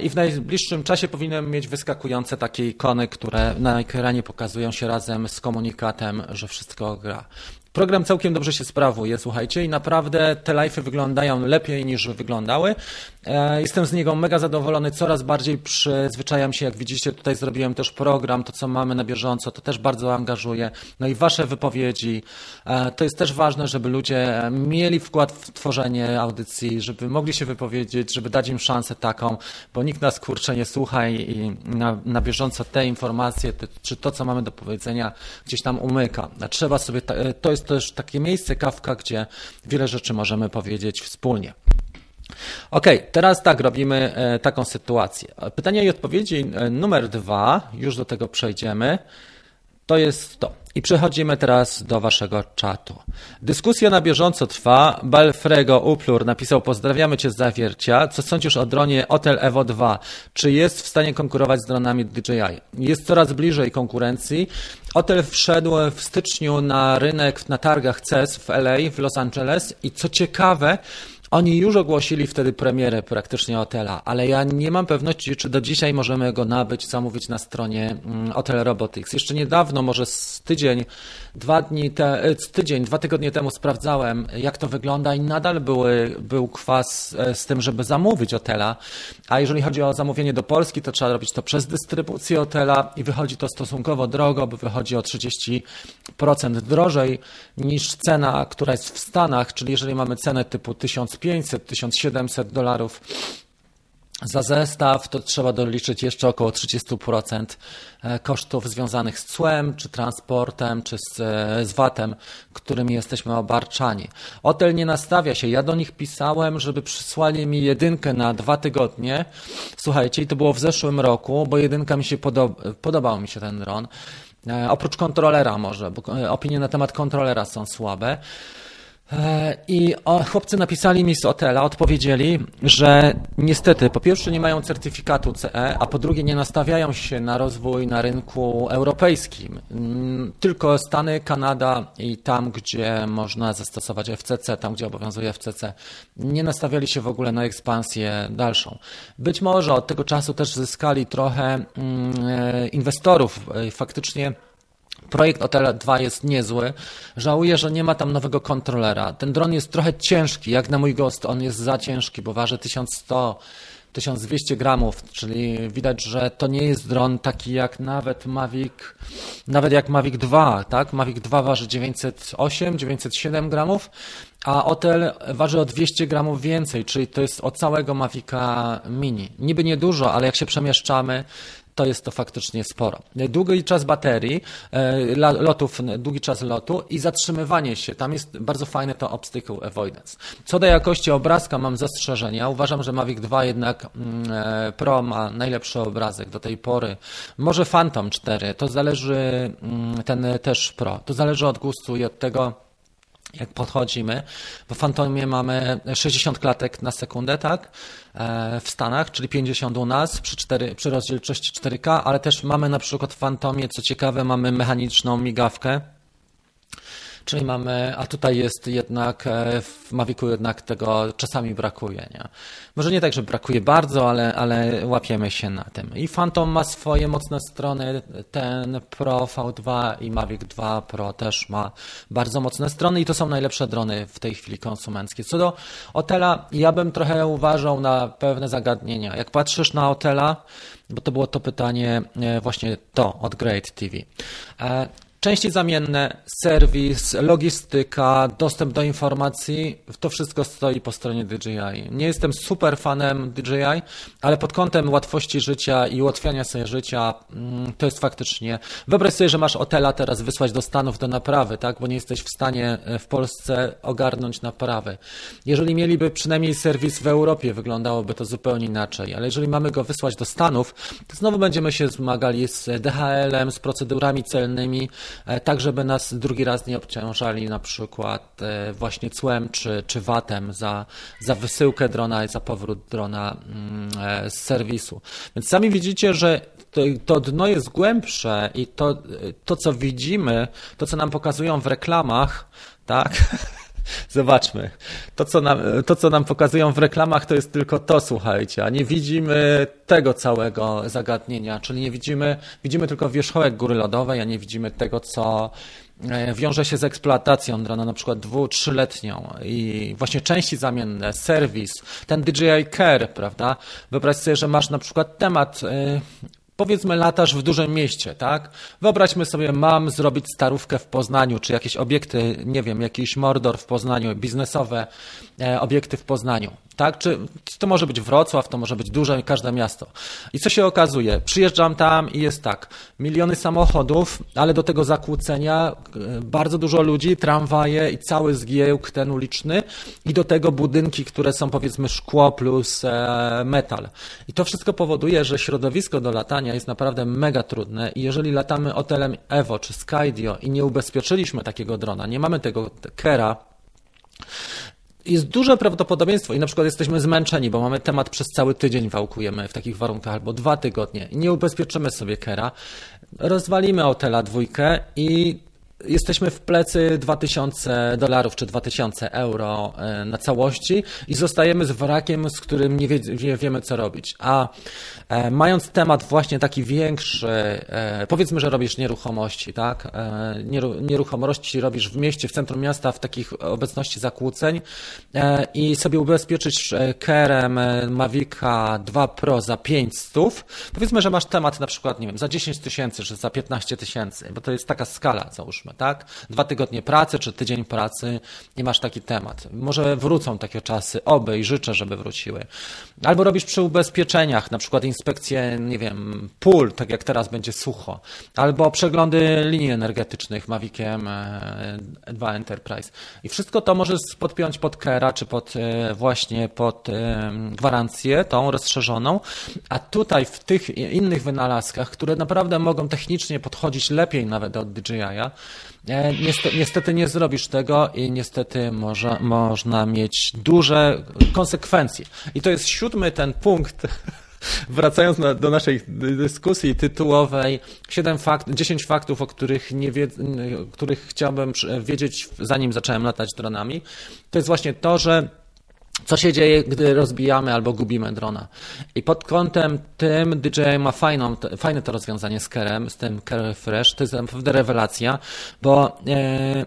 I w najbliższym czasie powinienem mieć wyskakujące takie ikony, które na ekranie pokazują się razem z komunikatem, że wszystko gra. Program całkiem dobrze się sprawuje, słuchajcie, i naprawdę te live'y wyglądają lepiej niż wyglądały. E, jestem z niego mega zadowolony, coraz bardziej przyzwyczajam się, jak widzicie, tutaj zrobiłem też program, to co mamy na bieżąco, to też bardzo angażuje. No i wasze wypowiedzi, e, to jest też ważne, żeby ludzie mieli wkład w tworzenie audycji, żeby mogli się wypowiedzieć, żeby dać im szansę taką, bo nikt nas kurczę nie słucha i na, na bieżąco te informacje, te, czy to, co mamy do powiedzenia, gdzieś tam umyka. Trzeba sobie, to jest też takie miejsce kawka, gdzie wiele rzeczy możemy powiedzieć wspólnie. Ok, teraz tak, robimy e, taką sytuację. Pytania i odpowiedzi e, numer dwa, już do tego przejdziemy, to jest to. I przechodzimy teraz do waszego czatu. Dyskusja na bieżąco trwa. Balfrego Uplur napisał pozdrawiamy cię z zawiercia. Co sądzisz o dronie Otel Evo 2? Czy jest w stanie konkurować z dronami DJI? Jest coraz bliżej konkurencji. Otel wszedł w styczniu na rynek na targach CES w LA, w Los Angeles i co ciekawe, Oni już ogłosili wtedy premierę praktycznie hotela, ale ja nie mam pewności, czy do dzisiaj możemy go nabyć, zamówić na stronie mm, Hotel Robotics. Jeszcze niedawno, może z tydzień, dwa dni, te, e, tydzień, dwa tygodnie temu sprawdzałem, jak to wygląda i nadal były, był kwas e, z tym, żeby zamówić hotela. A jeżeli chodzi o zamówienie do Polski, to trzeba robić to przez dystrybucję hotela i wychodzi to stosunkowo drogo, bo wychodzi o 30% drożej niż cena, która jest w Stanach, czyli jeżeli mamy cenę typu 1500-1700 dolarów za zestaw to trzeba doliczyć jeszcze około 30% e, kosztów związanych z cłem, czy transportem, czy z, e, z VAT-em, którymi jesteśmy obarczani. Hotel nie nastawia się. Ja do nich pisałem, żeby przysłali mi jedynkę na dwa tygodnie. Słuchajcie, i to było w zeszłym roku, bo jedynka mi się podoba, podobał mi się ten dron. E, oprócz kontrolera może, bo opinie na temat kontrolera są słabe. E, I chłopcy napisali mi z hotela, odpowiedzieli, że niestety po pierwsze nie mają certyfikatu CE, a po drugie nie nastawiają się na rozwój na rynku europejskim. Mm, tylko Stany, Kanada i tam, gdzie można zastosować FCC, tam gdzie obowiązuje FCC, nie nastawiali się w ogóle na ekspansję dalszą. Być może od tego czasu też zyskali trochę mm, e, inwestorów. E, faktycznie Projekt Otel 2 jest niezły. Żałuję, że nie ma tam nowego kontrolera. Ten dron jest trochę ciężki, jak na mój gost. On jest za ciężki, bo waży 1100 1200 gramów, czyli widać, że to nie jest dron taki jak nawet Mavic, nawet jak Mavic 2, tak? Mavic 2 waży 908, 907 gramów, a Otel waży o 200 gramów więcej, czyli to jest od całego Mavica Mini. Niby niedużo, ale jak się przemieszczamy, to jest to faktycznie sporo. Długi czas baterii, e, lotów, długi czas lotu i zatrzymywanie się. Tam jest bardzo fajne to obstacle avoidance. Co do jakości obrazka mam zastrzeżenia. Uważam, że Mavic 2 jednak mm, e, Pro ma najlepszy obrazek do tej pory. Może Phantom 4, to zależy, mm, ten też Pro, to zależy od gustu i od tego, jak podchodzimy. W Fantomie mamy 60 klatek na sekundę, tak? E, w Stanach, czyli 50 u nas przy, 4, przy rozdzielczości 4K, ale też mamy na przykład w Fantomie, co ciekawe, mamy mechaniczną migawkę Czyli mamy, a tutaj jest jednak, e, w Mavicu jednak tego czasami brakuje. Nie? Może nie tak, że brakuje bardzo, ale, ale łapiemy się na tym. I Phantom ma swoje mocne strony, ten Pro V2 i Mavic 2 Pro też ma bardzo mocne strony i to są najlepsze drony w tej chwili konsumenckie. Co do Otela, ja bym trochę uważał na pewne zagadnienia. Jak patrzysz na Otela, bo to było to pytanie e, właśnie to od Great TV. Części zamienne, serwis, logistyka, dostęp do informacji, to wszystko stoi po stronie DJI. Nie jestem super fanem DJI, ale pod kątem łatwości życia i ułatwiania sobie życia, mm, to jest faktycznie. Wyobraź sobie, że masz hotela teraz wysłać do Stanów do naprawy, tak? bo nie jesteś w stanie e, w Polsce ogarnąć naprawy. Jeżeli mieliby przynajmniej serwis w Europie, wyglądałoby to zupełnie inaczej, ale jeżeli mamy go wysłać do Stanów, to znowu będziemy się zmagali z DHL-em, z procedurami celnymi, tak żeby nas drugi raz nie obciążali na przykład e, właśnie cłem czy, czy VAT-em za, za wysyłkę drona i za powrót drona mm, e, z serwisu. Więc sami widzicie, że to, to dno jest głębsze i to, to, co widzimy, to, co nam pokazują w reklamach, tak, Zobaczmy. To co, nam, to, co nam pokazują w reklamach, to jest tylko to, słuchajcie, a nie widzimy tego całego zagadnienia, czyli nie widzimy, widzimy tylko wierzchołek góry lodowej, a nie widzimy tego, co e, wiąże się z eksploatacją drona, na przykład dwu, trzyletnią i właśnie części zamienne, serwis, ten DJI Care, prawda? Wyobraź sobie, że masz na przykład temat e, powiedzmy latasz w dużym mieście, tak? Wyobraźmy sobie, mam zrobić starówkę w Poznaniu, czy jakieś obiekty, nie wiem, jakiś Mordor w Poznaniu, biznesowe obiekty w Poznaniu tak? Czy to może być Wrocław, to może być duże, każde miasto. I co się okazuje? Przyjeżdżam tam i jest tak, miliony samochodów, ale do tego zakłócenia e, bardzo dużo ludzi, tramwaje i cały zgiełk ten uliczny i do tego budynki, które są powiedzmy szkło plus e, metal. I to wszystko powoduje, że środowisko do latania jest naprawdę mega trudne i jeżeli latamy hotelem Evo czy Skydio i nie ubezpieczyliśmy takiego drona, nie mamy tego Kera, jest duże prawdopodobieństwo i na przykład jesteśmy zmęczeni, bo mamy temat przez cały tydzień wałkujemy w takich warunkach albo dwa tygodnie. Nie ubezpieczymy sobie kera, rozwalimy Otela dwójkę i jesteśmy w plecy 2000 dolarów czy 2000 euro e, na całości i zostajemy z wrakiem, z którym nie, wie, nie wiemy co robić. A e, mając temat właśnie taki większy, e, powiedzmy, że robisz nieruchomości, tak? Nieruchomości robisz w mieście, w centrum miasta, w takich obecności zakłóceń i sobie ubezpieczyć e, kerem Mavica 2 Pro za 500. Powiedzmy, że masz temat na przykład, nie wiem, za 10 tysięcy, czy za 15 tysięcy, bo to jest taka skala, załóżmy, tak? Dwa tygodnie pracy, czy tydzień pracy i masz taki temat. Może wrócą takie czasy, oby i życzę, żeby wróciły. Albo robisz przy ubezpieczeniach, na przykład inspekcję, nie wiem, pól, tak jak teraz będzie sucho, albo przeglądy linii energetycznych Maviciem 2 e, Enterprise. I wszystko to możesz podpiąć pod Kera, czy pod e, właśnie pod e, gwarancję, tą rozszerzoną, a tutaj w tych innych wynalazkach, które naprawdę mogą technicznie podchodzić lepiej nawet od DJI-a, niestety, niestety nie zrobisz tego i niestety może, można mieć duże konsekwencje. I to jest siódmy ten punkt, wracając na, do naszej dyskusji tytułowej, 7 fakt, 10 faktów, o których, nie których chciałbym wiedzieć, zanim zacząłem latać dronami, to jest właśnie to, że co się dzieje, gdy rozbijamy albo gubimy drona. I pod kątem tym DJI ma fajną, fajne to rozwiązanie z Kerem, z tym Care Fresh. To jest naprawdę rewelacja, bo e,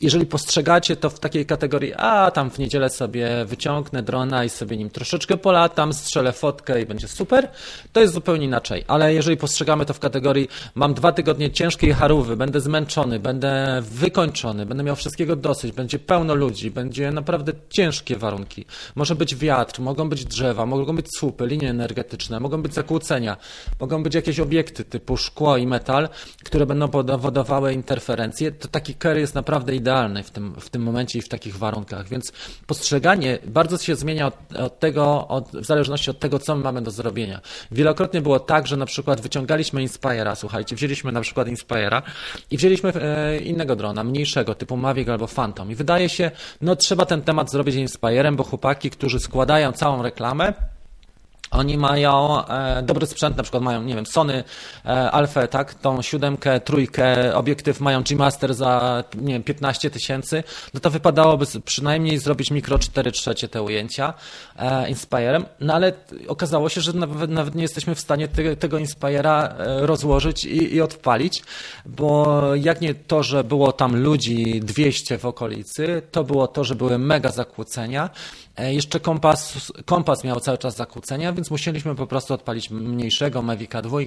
jeżeli postrzegacie to w takiej kategorii, a tam w niedzielę sobie wyciągnę drona i sobie nim troszeczkę polatam, strzelę fotkę i będzie super, to jest zupełnie inaczej. Ale jeżeli postrzegamy to w kategorii, mam dwa tygodnie ciężkiej harówy, będę zmęczony, będę wykończony, będę miał wszystkiego dosyć, będzie pełno ludzi, będzie naprawdę ciężkie warunki. Może być wiatr, mogą być drzewa, mogą być słupy, linie energetyczne, mogą być zakłócenia, mogą być jakieś obiekty typu szkło i metal, które będą powodowały interferencje, to taki ker jest naprawdę idealny idealny w tym, w tym momencie i w takich warunkach, więc postrzeganie bardzo się zmienia od, od tego, od, w zależności od tego, co my mamy do zrobienia. Wielokrotnie było tak, że na przykład wyciągaliśmy Inspire'a, słuchajcie, wzięliśmy na przykład Inspire'a i wzięliśmy e, innego drona, mniejszego, typu Mavic albo Phantom i wydaje się, no trzeba ten temat zrobić Inspire'em, bo chłopaki, którzy składają całą reklamę, oni mają e, dobry sprzęt, na przykład mają, nie wiem, Sony e, Alpha, tak, tą siódemkę, trójkę, obiektyw mają G-Master za, nie wiem, 15 tysięcy, no to wypadałoby przynajmniej zrobić mikro 4 trzecie te ujęcia e, Inspire'em, no ale okazało się, że nawet, nawet nie jesteśmy w stanie te, tego Inspire'a e, rozłożyć i, i odpalić, bo jak nie to, że było tam ludzi 200 w okolicy, to było to, że były mega zakłócenia, jeszcze kompas, kompas miał cały czas zakłócenia, więc musieliśmy po prostu odpalić mniejszego Mavica 2,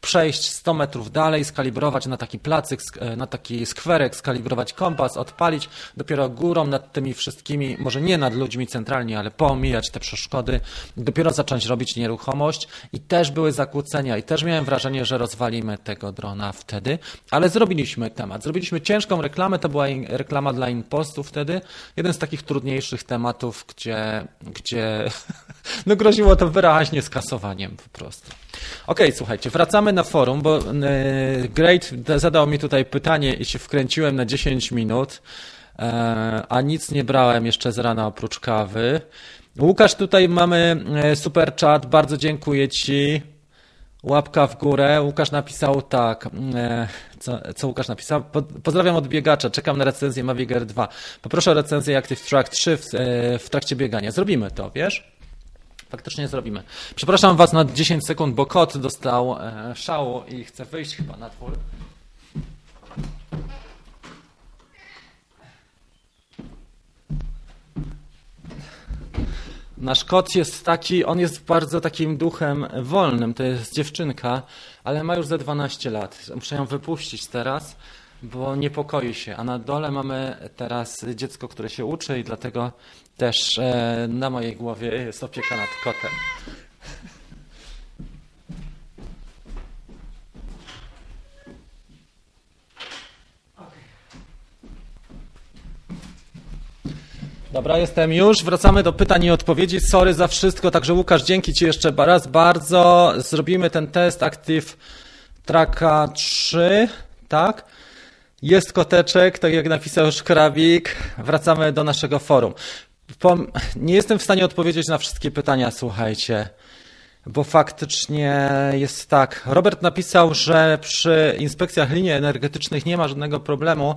przejść 100 metrów dalej, skalibrować na taki placyk, e, na taki skwerek, skalibrować kompas, odpalić, dopiero górą nad tymi wszystkimi, może nie nad ludźmi centralnie, ale poomijać te przeszkody, dopiero zacząć robić nieruchomość i też były zakłócenia i też miałem wrażenie, że rozwalimy tego drona wtedy, ale zrobiliśmy temat. Zrobiliśmy ciężką reklamę, to była reklama dla impostu wtedy, jeden z takich trudniejszych tematów, gdzie, gdzie no groziło to wyraźnie skasowaniem po prostu. Ok, słuchajcie, wracamy na forum, bo e, Great zadał mi tutaj pytanie i się wkręciłem na 10 minut, e, a nic nie brałem jeszcze z rana oprócz kawy. Łukasz, tutaj mamy e, super chat, bardzo dziękuję Ci. Łapka w górę. Łukasz napisał tak. Co, co Łukasz napisał? Pozdrawiam od biegacza. Czekam na recenzję Mavic Air 2. Poproszę o recenzję Active Track 3 w, w trakcie biegania. Zrobimy to, wiesz? Faktycznie zrobimy. Przepraszam Was na 10 sekund, bo kot dostał e, szału i chce wyjść chyba na twór. Nasz kot jest taki, on jest bardzo takim duchem wolnym, to jest dziewczynka, ale ma już ze 12 lat. Muszę ją wypuścić teraz bo niepokoi się. A na dole mamy teraz dziecko, które się uczy i dlatego też e, na mojej głowie jest opieka nad kotem. Dobra, jestem już. Wracamy do pytań i odpowiedzi. Sorry za wszystko. Także Łukasz, dzięki Ci jeszcze raz bardzo. Zrobimy ten test Active Tracka 3, tak? Jest koteczek, tak jak napisał Szkrabik. Wracamy do naszego forum. Nie jestem w stanie odpowiedzieć na wszystkie pytania, słuchajcie, bo faktycznie jest tak. Robert napisał, że przy inspekcjach linii energetycznych nie ma żadnego problemu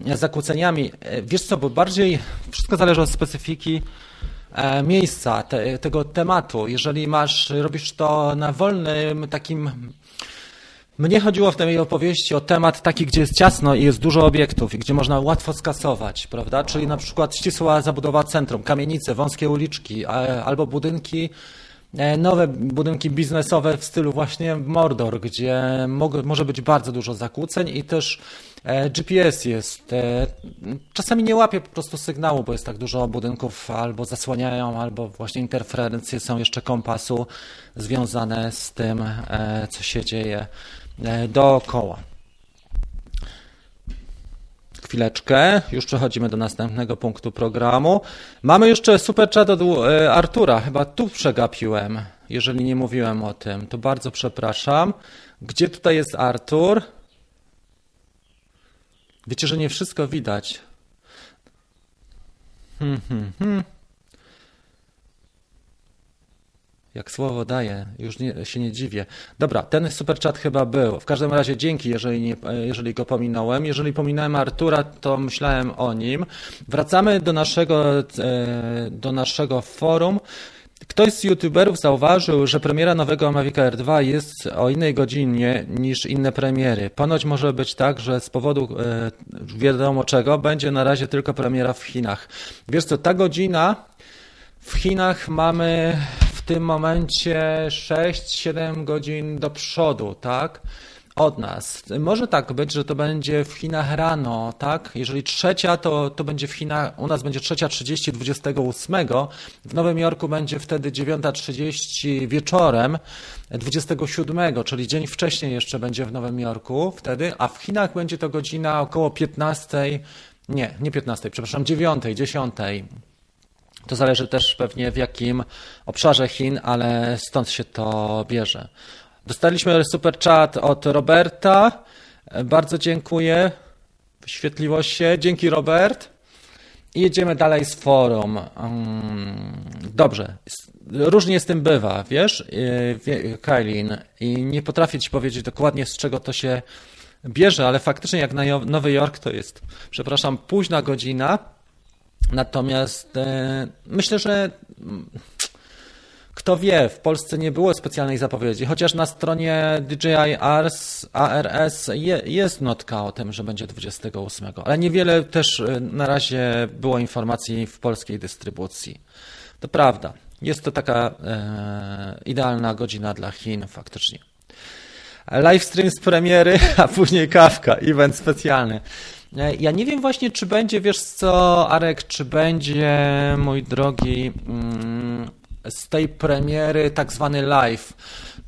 zakłóceniami. Wiesz co, bo bardziej wszystko zależy od specyfiki e, miejsca, te, tego tematu. Jeżeli masz, robisz to na wolnym takim mnie chodziło w tej opowieści o temat taki, gdzie jest ciasno i jest dużo obiektów i gdzie można łatwo skasować, prawda? Czyli na przykład ścisła zabudowa centrum, kamienice, wąskie uliczki albo budynki, e, nowe budynki biznesowe w stylu właśnie Mordor, gdzie może być bardzo dużo zakłóceń i też e, GPS jest. E, czasami nie łapie po prostu sygnału, bo jest tak dużo budynków albo zasłaniają, albo właśnie interferencje są jeszcze kompasu związane z tym, co się dzieje E, dookoła. Chwileczkę, już przechodzimy do następnego punktu programu. Mamy jeszcze super chat od e, Artura, chyba tu przegapiłem, jeżeli nie mówiłem o tym, to bardzo przepraszam. Gdzie tutaj jest Artur? Wiecie, że nie wszystko widać. Hmm, hmm, hmm. Jak słowo daje, już nie, się nie dziwię. Dobra, ten super chat chyba był. W każdym razie dzięki, jeżeli, nie, jeżeli go pominąłem. Jeżeli pominąłem Artura, to myślałem o nim. Wracamy do naszego, e, do naszego forum. Ktoś z youtuberów zauważył, że premiera nowego Mavic Air 2 jest o innej godzinie niż inne premiery. Ponoć może być tak, że z powodu e, wiadomo czego będzie na razie tylko premiera w Chinach. Wiesz co, ta godzina w Chinach mamy tym momencie 6-7 godzin do przodu, tak? Od nas. Może tak być, że to będzie w Chinach rano, tak? Jeżeli trzecia, to, to będzie w Chinach, u nas będzie trzecia 30 28. W Nowym Jorku będzie wtedy 9.30 wieczorem 27, czyli dzień wcześniej jeszcze będzie w Nowym Jorku wtedy, a w Chinach będzie to godzina około 15, nie, nie 15, przepraszam, 9, 10. To zależy też pewnie w jakim obszarze Chin, ale stąd się to bierze. Dostaliśmy super chat od Roberta. Bardzo dziękuję. Wyświetliło się. Dzięki Robert. I jedziemy dalej z forum. Mm, dobrze. Różnie z tym bywa, wiesz, Kailin, i nie potrafię ci powiedzieć dokładnie z czego to się bierze, ale faktycznie jak na Nowy Jork to jest, przepraszam, późna godzina, Natomiast e, myślę, że mm, kto wie, w Polsce nie było specjalnej zapowiedzi, chociaż na stronie DJI ARS, ARS je, jest notka o tym, że będzie 28, ale niewiele też e, na razie było informacji w polskiej dystrybucji. To prawda, jest to taka e, idealna godzina dla Chin faktycznie. Livestream z premiery, a później kawka, event specjalny. E, ja nie wiem właśnie, czy będzie, wiesz co, Arek, czy będzie, mój drogi, mm, z tej premiery tak zwany live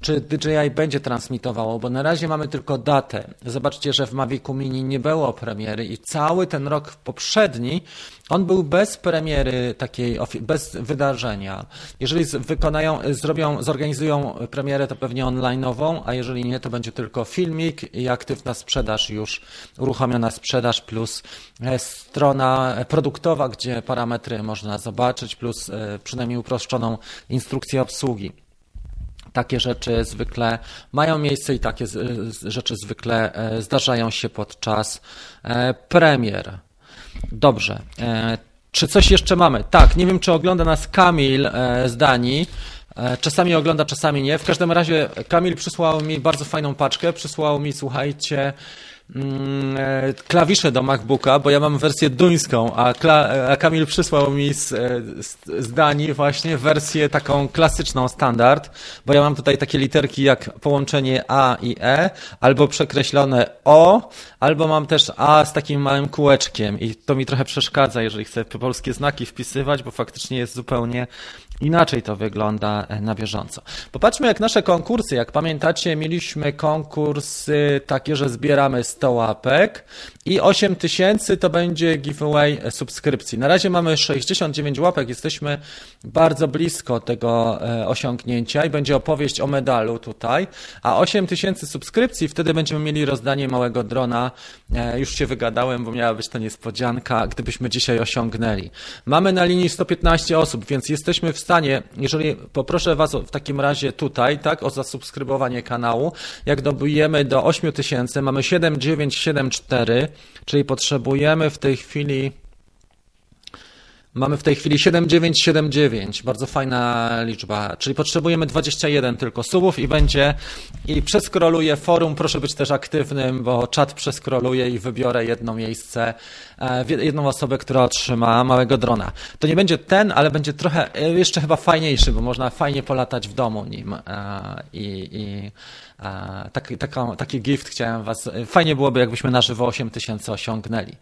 czy DJI będzie transmitowało, bo na razie mamy tylko datę. Zobaczcie, że w Mavicu Mini nie było premiery i cały ten rok poprzedni on był bez premiery takiej, bez wydarzenia. Jeżeli wykonają, zrobią, zorganizują premierę, to pewnie online'ową, a jeżeli nie, to będzie tylko filmik i aktywna sprzedaż już, uruchomiona sprzedaż plus e, strona produktowa, gdzie parametry można zobaczyć, plus e, przynajmniej uproszczoną instrukcję obsługi. Takie rzeczy zwykle mają miejsce i takie rzeczy zwykle e, zdarzają się podczas e, premier. Dobrze. E, czy coś jeszcze mamy? Tak, nie wiem, czy ogląda nas Kamil z Danii. Czasami ogląda, czasami nie. W każdym razie Kamil przysłał mi bardzo fajną paczkę. Przysłał mi, słuchajcie, Mm, e, klawisze do MacBooka, bo ja mam wersję duńską, a, a Kamil przysłał mi z, e, z, z, Danii właśnie wersję taką klasyczną, standard, bo ja mam tutaj takie literki jak połączenie A i E, albo przekreślone O, albo mam też A z takim małym kółeczkiem i to mi trochę przeszkadza, jeżeli chcę polskie znaki wpisywać, bo faktycznie jest zupełnie Inaczej to wygląda e, na bieżąco. Popatrzmy jak nasze konkursy. Jak pamiętacie, mieliśmy konkursy takie, że zbieramy 100 łapek i 8 tysięcy to będzie giveaway subskrypcji. Na razie mamy 69 łapek, jesteśmy bardzo blisko tego e, osiągnięcia i będzie opowieść o medalu tutaj, a 8 tysięcy subskrypcji, wtedy będziemy mieli rozdanie małego drona. E, już się wygadałem, bo miała być to niespodzianka, gdybyśmy dzisiaj osiągnęli. Mamy na linii 115 osób, więc jesteśmy w stanie, jeżeli poproszę Was w takim razie tutaj, tak, o zasubskrybowanie kanału, jak dobijemy do 8000, mamy 7974, czyli potrzebujemy w tej chwili Mamy w tej chwili 7979, bardzo fajna liczba, czyli potrzebujemy 21 tylko subów i będzie. I przeskroluję forum, proszę być też aktywnym, bo czat przeskroluję i wybiorę jedno miejsce, e, jedną osobę, która otrzyma małego drona. To nie będzie ten, ale będzie trochę e, jeszcze chyba fajniejszy, bo można fajnie polatać w domu nim e, i, i Taki, taka, taki gift chciałem Was. Fajnie byłoby, jakbyśmy na żywo 8 tysięcy osiągnęli.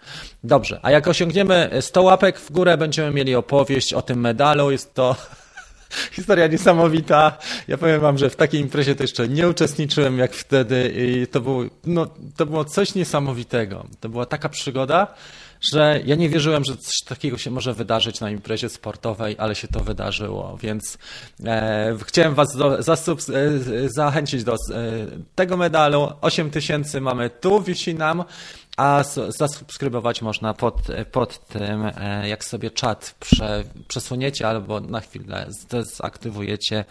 Dobrze, a jak osiągniemy 100 łapek w górę, będziemy mieli opowieść o tym medalu. Jest to historia niesamowita. Ja powiem Wam, że w takiej imprezie to jeszcze nie uczestniczyłem jak wtedy i to było, no, to było coś niesamowitego. To była taka przygoda że ja nie wierzyłem, że coś takiego się może wydarzyć na imprezie sportowej, ale się to wydarzyło, więc e, chciałem Was do, e, zachęcić do e, tego medalu. 8 tysięcy mamy tu, wisi nam a zasubskrybować można pod, pod tym, e, jak sobie czat prze, przesuniecie albo na chwilę dezaktywujecie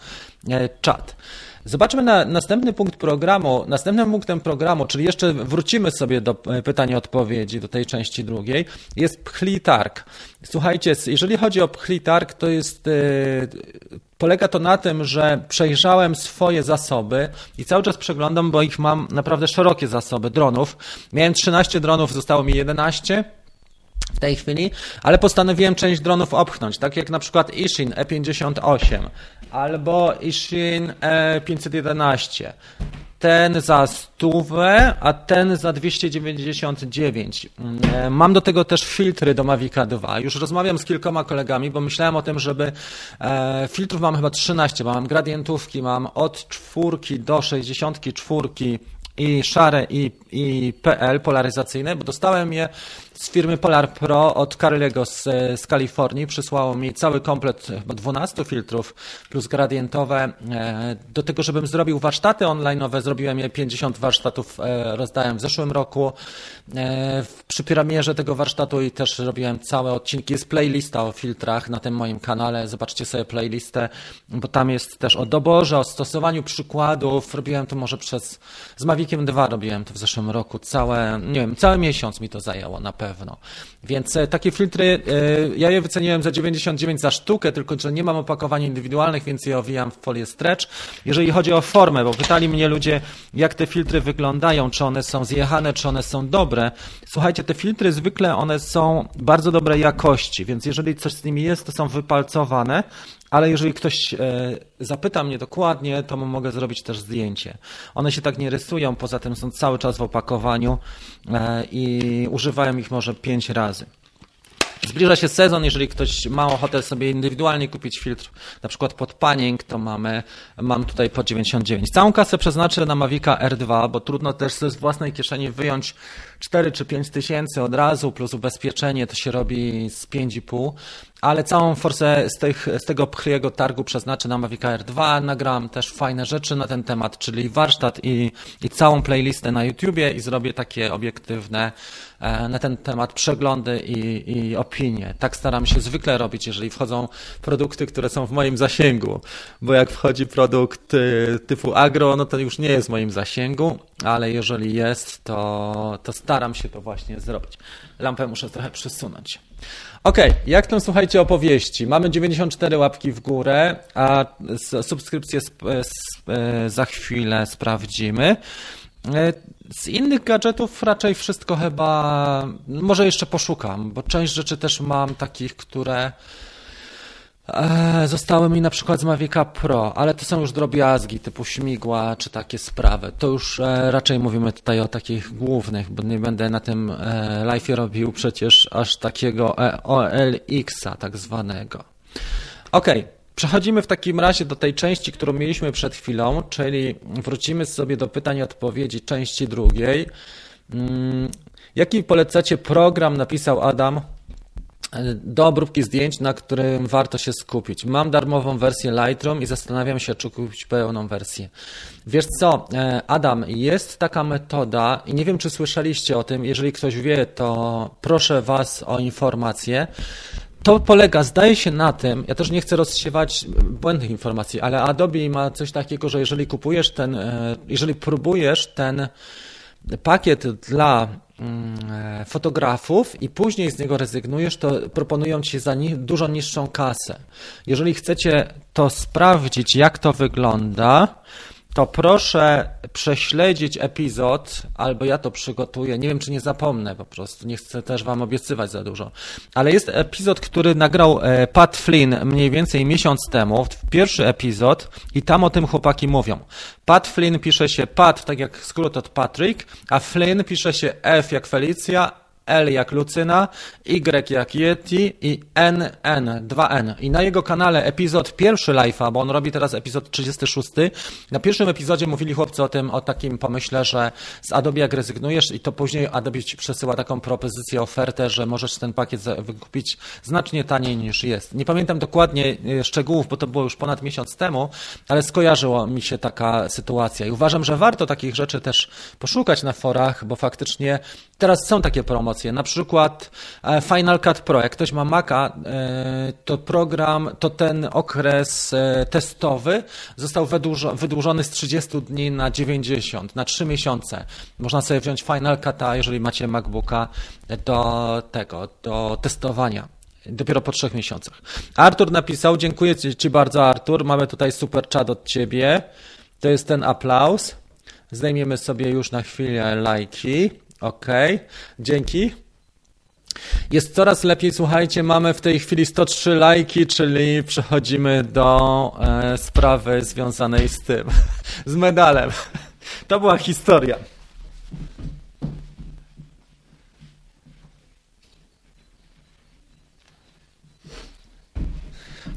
e, czat. Zobaczmy na następny punkt programu. Następnym punktem programu, czyli jeszcze wrócimy sobie do e, pytań odpowiedzi, do tej części drugiej, jest pchlitarg. Słuchajcie, jeżeli chodzi o pchlitarg, to jest Polega to na tym, że przejrzałem swoje zasoby i cały czas przeglądam, bo ich mam naprawdę szerokie zasoby dronów. Miałem 13 dronów, zostało mi 11 w tej chwili, ale postanowiłem część dronów opchnąć, tak jak na przykład Ishin E58 albo Ishin E511 ten za stówę, a ten za 299. Mm, mam do tego też filtry do Mavica 2. Już rozmawiam z kilkoma kolegami, bo myślałem o tym, żeby e, filtrów mam chyba 13, bo mam gradientówki, mam od czwórki do 64 i szare i, i PL polaryzacyjne, bo dostałem je z firmy Polar Pro od Carlego z, z Kalifornii. Przysłało mi cały komplet chyba 12 filtrów plus gradientowe. E, do tego, żebym zrobił warsztaty online'owe, zrobiłem je 50 warsztatów, e, rozdałem w zeszłym roku. E, przy premierze tego warsztatu i też robiłem całe odcinki. Jest playlista o filtrach na tym moim kanale. Zobaczcie sobie playlistę, bo tam jest też o doborze, o stosowaniu przykładów. Robiłem to może przez, z Maviciem 2 robiłem to w zeszłym roku. Całe, nie wiem, cały miesiąc mi to zajęło na pewno pewno. Więc e, takie filtry, e, ja je wyceniłem za 99 za sztukę, tylko że nie mam opakowań indywidualnych, więc je owijam w folię stretch. Jeżeli chodzi o formę, bo pytali mnie ludzie, jak te filtry wyglądają, czy one są zjechane, czy one są dobre. Słuchajcie, te filtry zwykle one są bardzo dobrej jakości, więc jeżeli coś z nimi jest, to są wypalcowane, ale jeżeli ktoś e, zapyta mnie dokładnie, to mogę zrobić też zdjęcie. One się tak nie rysują, poza tym są cały czas w opakowaniu e, i używałem ich może pięć razy. Zbliża się sezon, jeżeli ktoś ma ochotę sobie indywidualnie kupić filtr, na przykład pod panning, to mamy, mam tutaj po 99. Całą kasę przeznaczę na Mavica R2, bo trudno też z własnej kieszeni wyjąć 4 czy 5 tysięcy od razu, plus ubezpieczenie to się robi z 5,5 ale całą forsę z, tych, z tego pchliego targu przeznaczę na Mavic Air 2. Nagram też fajne rzeczy na ten temat, czyli warsztat i, i całą playlistę na YouTubie i zrobię takie obiektywne e, na ten temat przeglądy i, i opinie. Tak staram się zwykle robić, jeżeli wchodzą produkty, które są w moim zasięgu, bo jak wchodzi produkt y, typu agro, no to już nie jest w moim zasięgu, ale jeżeli jest, to, to staram się to właśnie zrobić. Lampę muszę trochę przesunąć. Ok, jak tam słuchajcie opowieści? Mamy 94 łapki w górę, a subskrypcję e, za chwilę sprawdzimy. E, z innych gadżetów raczej wszystko chyba, może jeszcze poszukam, bo część rzeczy też mam takich, które E, zostały mi na przykład z Mavica Pro, ale to są już drobiazgi typu śmigła czy takie sprawy. To już e, raczej mówimy tutaj o takich głównych, bo nie będę na tym e, live robił przecież aż takiego OLX-a tak zwanego. Ok, przechodzimy w takim razie do tej części, którą mieliśmy przed chwilą, czyli wrócimy sobie do pytań i odpowiedzi części drugiej. Mm, jaki polecacie program, napisał Adam, do obróbki zdjęć, na którym warto się skupić. Mam darmową wersję Lightroom i zastanawiam się, czy kupić pełną wersję. Wiesz co, e, Adam, jest taka metoda i nie wiem, czy słyszeliście o tym. Jeżeli ktoś wie, to proszę Was o informację. to polega, zdaje się na tym, ja też nie chcę rozsiewać błędnych informacji, ale Adobe ma coś takiego, że jeżeli kupujesz ten, e, jeżeli próbujesz ten pakiet dla fotografów i później z niego rezygnujesz, to proponują ci za dużo niższą kasę. Jeżeli chcecie to sprawdzić, jak to wygląda, to proszę prześledzić epizod, albo ja to przygotuję. Nie wiem, czy nie zapomnę po prostu. Nie chcę też Wam obiecywać za dużo. Ale jest epizod, który nagrał e, Pat Flynn mniej więcej miesiąc temu. Pierwszy epizod i tam o tym chłopaki mówią. Pat Flynn pisze się Pat, tak jak skrót od Patrick, a Flynn pisze się F jak Felicja, L jak Lucyna, Y jak Yeti i NN, 2N. I na jego kanale epizod pierwszy live'a, bo on robi teraz epizod 36. Na pierwszym epizodzie mówili chłopcy o tym, o takim pomyśle, że z Adobe jak rezygnujesz i to później Adobe ci przesyła taką propozycję, ofertę, że możesz ten pakiet wykupić znacznie taniej niż jest. Nie pamiętam dokładnie e, szczegółów, bo to było już ponad miesiąc temu, ale skojarzyło mi się taka sytuacja i uważam, że warto takich rzeczy też poszukać na forach, bo faktycznie teraz są takie promocje. Na przykład e, Final Cut Pro. Jak ktoś ma Maca, e, to program, to ten okres e, testowy został wydłużony z 30 dni na 90, na 3 miesiące. Można sobie wziąć Final Cut'a, jeżeli macie MacBooka, do tego, do testowania. Dopiero po trzech miesiącach. Artur napisał, dziękuję Ci bardzo Artur, mamy tutaj super chat od Ciebie. To jest ten aplauz. Zdejmiemy sobie już na chwilę lajki. Ok, dzięki. Jest coraz lepiej, słuchajcie, mamy w tej chwili 103 lajki, czyli przechodzimy do e, sprawy związanej z tym, z medalem. To była historia.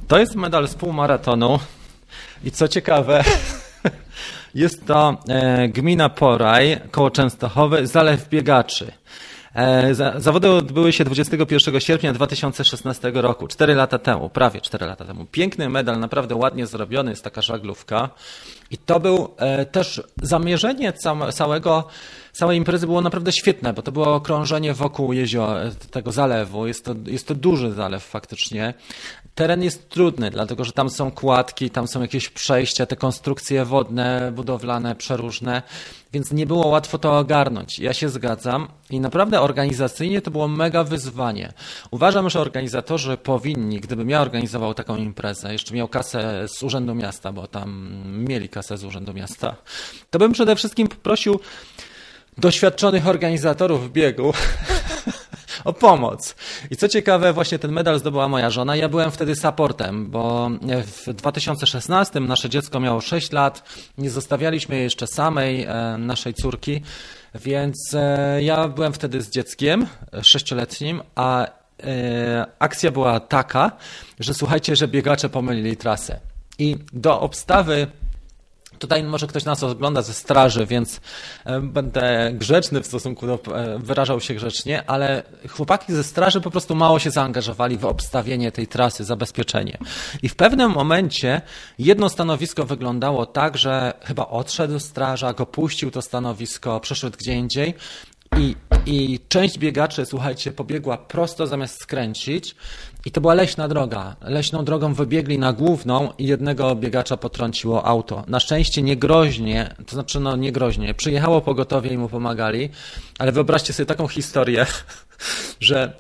To jest medal z półmaratonu i co ciekawe, Jest to e, gmina Poraj, koło Częstochowy, Zalew Biegaczy. E, zawody odbyły się 21 sierpnia 2016 roku, 4 lata temu, prawie 4 lata temu. Piękny medal, naprawdę ładnie zrobiony, jest taka żaglówka. I to był e, też zamierzenie całego, całej imprezy było naprawdę świetne, bo to było okrążenie wokół jeziora, tego zalewu. Jest to, jest to duży zalew faktycznie. Teren jest trudny, dlatego że tam są kładki, tam są jakieś przejścia, te konstrukcje wodne, budowlane, przeróżne, więc nie było łatwo to ogarnąć. Ja się zgadzam i naprawdę organizacyjnie to było mega wyzwanie. Uważam, że organizatorzy powinni, gdybym ja organizował taką imprezę, jeszcze miał kasę z Urzędu Miasta, bo tam mieli kasę z Urzędu Miasta, to bym przede wszystkim poprosił doświadczonych organizatorów biegu o pomoc. I co ciekawe, właśnie ten medal zdobyła moja żona. Ja byłem wtedy supportem, bo w 2016 nasze dziecko miało 6 lat, nie zostawialiśmy jej jeszcze samej, e, naszej córki, więc e, ja byłem wtedy z dzieckiem sześcioletnim, a e, akcja była taka, że słuchajcie, że biegacze pomylili trasę. I do obstawy Tutaj może ktoś nas ogląda ze straży, więc e, będę grzeczny w stosunku do, e, wyrażał się grzecznie, ale chłopaki ze straży po prostu mało się zaangażowali w obstawienie tej trasy, zabezpieczenie. I w pewnym momencie jedno stanowisko wyglądało tak, że chyba odszedł strażak, opuścił to stanowisko, przeszedł gdzie indziej i, I część biegaczy, słuchajcie, pobiegła prosto zamiast skręcić. I to była leśna droga. Leśną drogą wybiegli na główną i jednego biegacza potrąciło auto. Na szczęście niegroźnie, to znaczy no niegroźnie, przyjechało pogotowie i mu pomagali, ale wyobraźcie sobie taką historię, że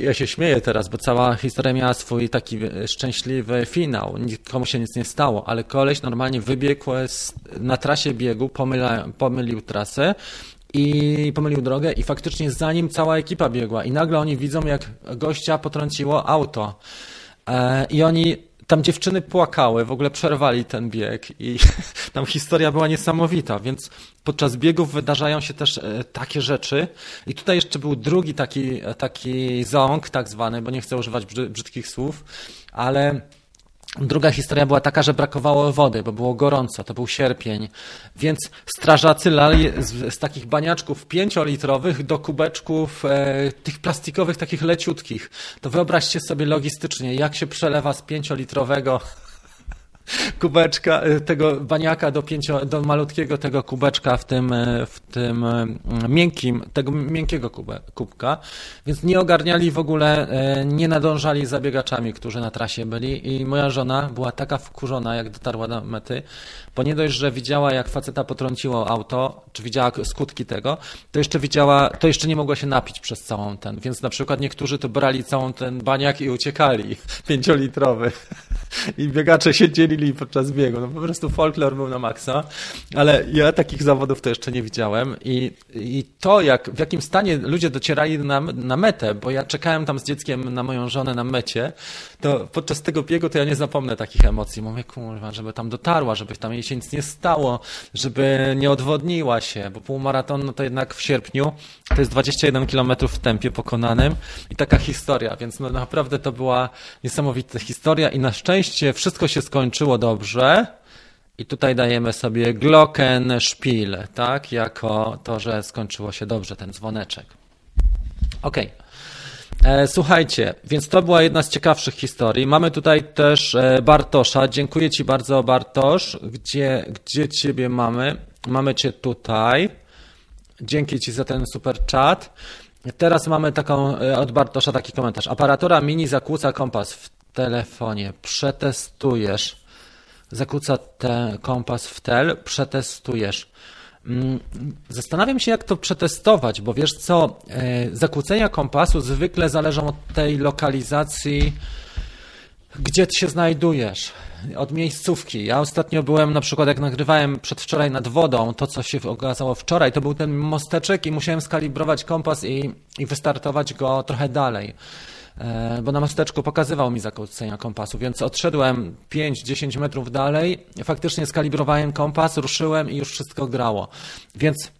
ja się śmieję teraz, bo cała historia miała swój taki szczęśliwy finał. Nikomu się nic nie stało, ale koleś normalnie wybiegł na trasie biegu, pomyla, pomylił trasę, i pomylił drogę i faktycznie za nim cała ekipa biegła i nagle oni widzą, jak gościa potrąciło auto. E, I oni tam dziewczyny płakały, w ogóle przerwali ten bieg i tam historia była niesamowita, więc podczas biegów wydarzają się też e, takie rzeczy. I tutaj jeszcze był drugi taki, taki ząg, tak zwany, bo nie chcę używać brzydkich słów, ale Druga historia była taka, że brakowało wody, bo było gorąco, to był sierpień, więc strażacy lali z, z takich baniaczków pięciolitrowych do kubeczków e, tych plastikowych, takich leciutkich. To wyobraźcie sobie logistycznie, jak się przelewa z pięciolitrowego kubeczka, y, tego baniaka do, pięcio, do malutkiego tego kubeczka w tym, y, w tym y, miękkim, tego miękkiego kube, kubka, więc nie ogarniali w ogóle, nie nadążali za biegaczami, którzy na trasie byli. I moja żona była taka wkurzona, jak dotarła do mety, bo nie dość, że widziała, jak faceta potrąciło auto, czy widziała skutki tego, to jeszcze widziała, to jeszcze nie mogła się napić przez całą ten, więc na przykład niektórzy to brali całą ten baniak i uciekali, pięciolitrowy i biegacze się dzielili podczas biegu. No po prostu folklor był na maksa, ale ja takich zawodów to jeszcze nie widziałem i, i to, jak, w jakim stanie ludzie docierali na, na metę, bo ja czekałem tam z dzieckiem na moją żonę na mecie, to podczas tego biegu to ja nie zapomnę takich emocji. Mówię, kurwa, żeby tam dotarła, żeby tam jej się nic nie stało, żeby nie odwodniła się, bo półmaraton no to jednak w sierpniu to jest 21 km w tempie pokonanym i taka historia, więc no naprawdę to była niesamowita historia i na szczęście wszystko się skończyło dobrze. I tutaj dajemy sobie Glockenspiel, tak, jako to, że skończyło się dobrze ten dzwoneczek. Okej. Okay. E, słuchajcie, więc to była jedna z ciekawszych historii. Mamy tutaj też e, Bartosza. Dziękuję Ci bardzo, Bartosz. Gdzie, gdzie Ciebie mamy? Mamy Cię tutaj. Dzięki Ci za ten super chat. Teraz mamy taką e, od Bartosza taki komentarz. Aparatura mini zakłóca kompas w telefonie. Przetestujesz. Zakłóca te kompas w tel. Przetestujesz. Mm, zastanawiam się, jak to przetestować, bo wiesz co, e, zakłócenia kompasu zwykle zależą od tej lokalizacji, gdzie się znajdujesz, od miejscówki. Ja ostatnio byłem, na przykład jak nagrywałem przedwczoraj nad wodą, to co się okazało wczoraj, to był ten mosteczek i musiałem skalibrować kompas i, i wystartować go trochę dalej. E, bo na mosteczku pokazywał mi zakłócenia kompasu, więc odszedłem 5-10 metrów dalej, faktycznie skalibrowałem kompas, ruszyłem i już wszystko grało. Więc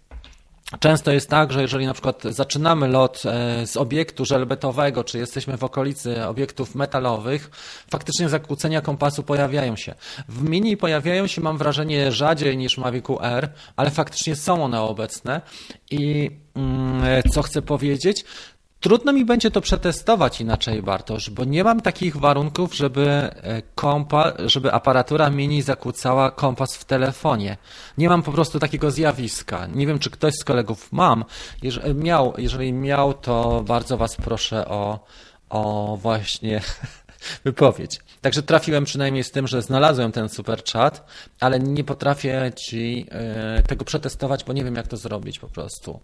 Często jest tak, że jeżeli na przykład zaczynamy lot e, z obiektu żelbetowego, czy jesteśmy w okolicy obiektów metalowych, faktycznie zakłócenia kompasu pojawiają się. W Mini pojawiają się, mam wrażenie, rzadziej niż w Mavicu R, ale faktycznie są one obecne. I mm, e, co chcę powiedzieć? Trudno mi będzie to przetestować inaczej, Bartosz, bo nie mam takich warunków, żeby, e, kompa, żeby aparatura mini zakłócała kompas w telefonie. Nie mam po prostu takiego zjawiska. Nie wiem, czy ktoś z kolegów mam. Jeżeli miał, jeżeli miał to bardzo Was proszę o, o właśnie wypowiedź. Także trafiłem przynajmniej z tym, że znalazłem ten super chat, ale nie potrafię Ci e, tego przetestować, bo nie wiem, jak to zrobić po prostu.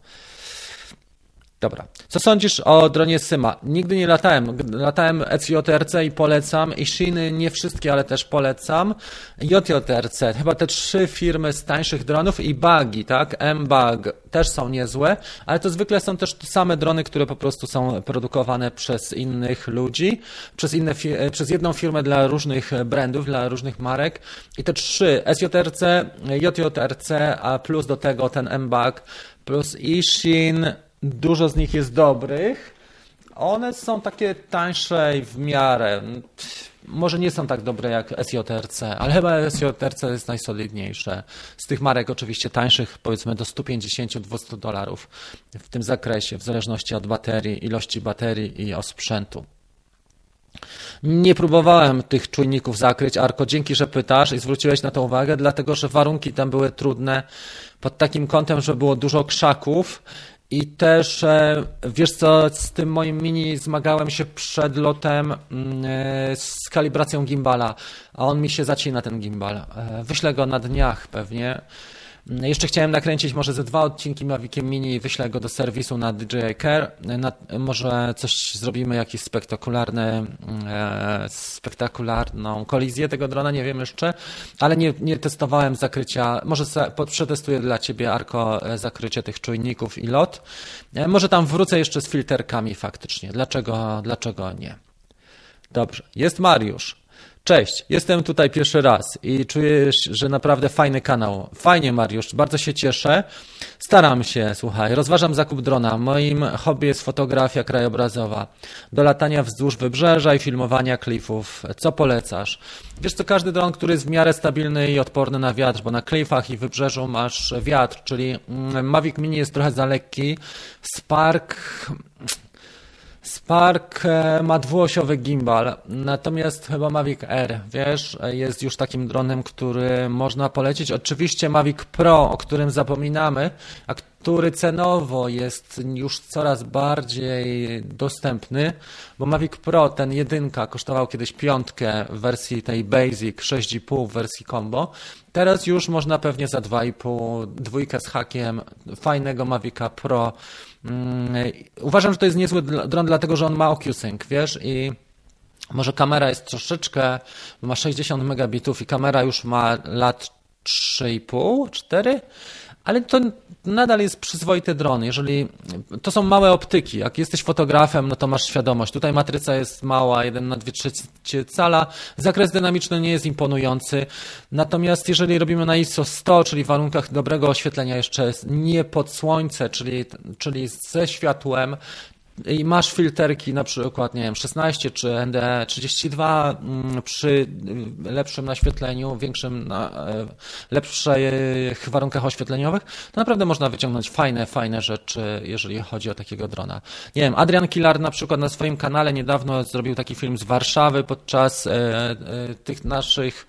Dobra. Co sądzisz o dronie Syma? Nigdy nie latałem. Latałem ECJRC i polecam. I Shiny nie wszystkie, ale też polecam. JJRC, chyba te trzy firmy z tańszych dronów i Bagi, tak? M-Bag też są niezłe, ale to zwykle są też te same drony, które po prostu są produkowane przez innych ludzi, przez, inne, przez jedną firmę dla różnych brandów, dla różnych marek. I te trzy, SJRC, JJRC, a plus do tego ten M-Bag, plus Ishin, Dużo z nich jest dobrych. One są takie tańsze w miarę. Może nie są tak dobre jak SJRC, ale chyba SJRC jest najsolidniejsze. Z tych marek oczywiście tańszych, powiedzmy do 150-200 dolarów w tym zakresie, w zależności od baterii, ilości baterii i od sprzętu. Nie próbowałem tych czujników zakryć, Arko, dzięki, że pytasz i zwróciłeś na to uwagę, dlatego że warunki tam były trudne pod takim kątem, że było dużo krzaków i też, e, wiesz co, z tym moim mini zmagałem się przed lotem mm, e, z kalibracją gimbala, a on mi się zacina ten gimbal. E, wyślę go na dniach pewnie. Mm, jeszcze chciałem nakręcić może ze dwa odcinki Maviciem Mini i wyślę go do serwisu na DJI Care. Na, może coś zrobimy, jakieś spektakularne, mm, e, spektakularną kolizję tego drona, nie wiem jeszcze, ale nie, nie testowałem zakrycia. Może przetestuję dla Ciebie, Arko, e, zakrycie tych czujników i lot. E, może tam wrócę jeszcze z filterkami faktycznie. Dlaczego, dlaczego nie? Dobrze. Jest Mariusz. Cześć, jestem tutaj pierwszy raz i czuję, że naprawdę fajny kanał. Fajnie, Mariusz, bardzo się cieszę. Staram się, słuchaj, rozważam zakup drona. Moim hobby jest fotografia krajobrazowa. Do latania wzdłuż wybrzeża i filmowania klifów. Co polecasz? Wiesz co, każdy dron, który jest w miarę stabilny i odporny na wiatr, bo na klifach i wybrzeżu masz wiatr, czyli mm, Mavic Mini jest trochę za lekki. Spark Spark e, ma dwuosiowy gimbal, natomiast chyba Mavic Air, wiesz, jest już takim dronem, który można polecić. Oczywiście Mavic Pro, o którym zapominamy, a który cenowo jest już coraz bardziej dostępny, bo Mavic Pro, ten jedynka, kosztował kiedyś piątkę w wersji tej Basic, 6,5 w wersji Combo. Teraz już można pewnie za 2,5, dwójkę z hakiem fajnego Mavica Pro. Mm, uważam, że to jest niezły dron, dlatego że on ma OcuSync, wiesz, i może kamera jest troszeczkę, ma 60 megabitów i kamera już ma lat 3,5, 4, ale to nadal jest przyzwoity dron. Jeżeli to są małe optyki, jak jesteś fotografem, no to masz świadomość. Tutaj matryca jest mała, 1 na 2 trzecie cala. Zakres dynamiczny nie jest imponujący. Natomiast jeżeli robimy na ISO 100, czyli w warunkach dobrego oświetlenia jeszcze nie pod słońce, czyli, czyli ze światłem, i masz filterki na przykład, nie wiem, 16 czy ND32 mm, przy lepszym naświetleniu, większym, e, lepszych warunkach oświetleniowych, to naprawdę można wyciągnąć fajne, fajne rzeczy, jeżeli chodzi o takiego drona. Nie wiem, Adrian Kilar na przykład na swoim kanale niedawno zrobił taki film z Warszawy podczas e, e, tych naszych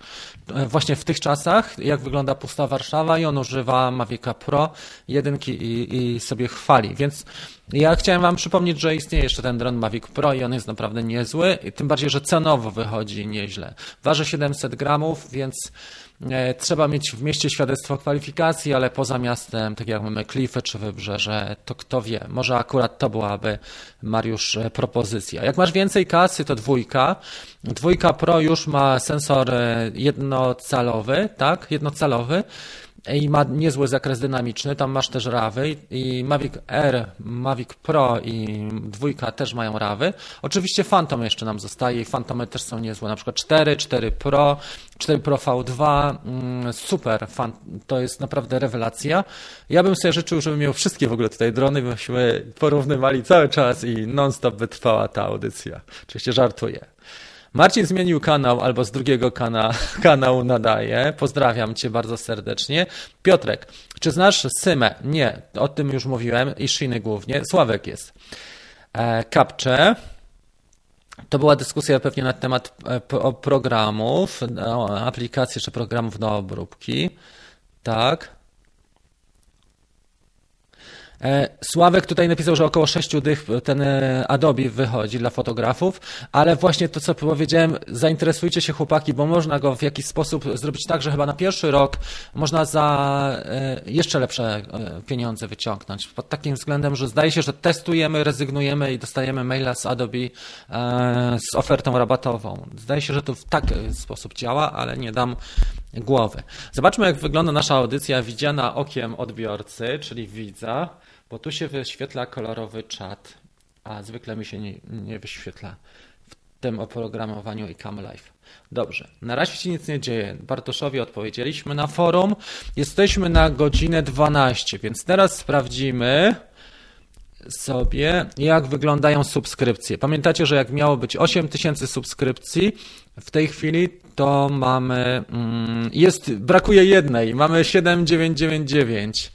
właśnie w tych czasach, jak wygląda pusta Warszawa i on używa Mavica Pro jedynki i, i sobie chwali, więc ja chciałem Wam przypomnieć, że istnieje jeszcze ten dron Mavic Pro i on jest naprawdę niezły, tym bardziej, że cenowo wychodzi nieźle. Waży 700 gramów, więc e, trzeba mieć w mieście świadectwo kwalifikacji, ale poza miastem, tak jak mamy Klify czy Wybrzeże, to kto wie, może akurat to byłaby, Mariusz, e, propozycja. Jak masz więcej kasy, to dwójka. Dwójka Pro już ma sensor e, jednocalowy, tak, jednocalowy, i ma niezły zakres dynamiczny, tam masz też rawy i Mavic R, Mavic Pro i dwójka też mają rawy. Oczywiście Phantom jeszcze nam zostaje i Phantomy też są niezłe, na przykład 4, 4 Pro, 4 Pro V2, mm, super, to jest naprawdę rewelacja. Ja bym sobie życzył, żebym miał wszystkie w ogóle tutaj drony, byśmy porównywali cały czas i non-stop by trwała ta audycja. Oczywiście żartuję. Marcin zmienił kanał albo z drugiego kana kanału nadaje. Pozdrawiam Cię bardzo serdecznie. Piotrek, czy znasz Symę? Nie, o tym już mówiłem i Shiny głównie. Sławek jest. E, Kapcze. To była dyskusja pewnie na temat e, programów, aplikacji czy programów do obróbki. Tak. E, Sławek tutaj napisał, że około 6 dych ten e, Adobe wychodzi dla fotografów, ale właśnie to, co powiedziałem, zainteresujcie się chłopaki, bo można go w jakiś sposób zrobić tak, że chyba na pierwszy rok można za e, jeszcze lepsze pieniądze wyciągnąć. Pod takim względem, że zdaje się, że testujemy, rezygnujemy i dostajemy maila z Adobe z ofertą rabatową. Zdaje się, że to w taki sposób działa, ale nie dam głowy. Zobaczmy, jak wygląda nasza audycja widziana okiem odbiorcy, czyli widza, bo tu się wyświetla kolorowy czat, a zwykle mi się nie, nie wyświetla w tym oprogramowaniu i Cam Live. Dobrze, na razie się nic nie dzieje. Bartoszowi odpowiedzieliśmy na forum. Jesteśmy na godzinę 12, więc teraz sprawdzimy sobie, jak wyglądają subskrypcje. Pamiętacie, że jak miało być 8000 subskrypcji, w tej chwili to mamy, mm, jest, brakuje jednej, mamy 7999.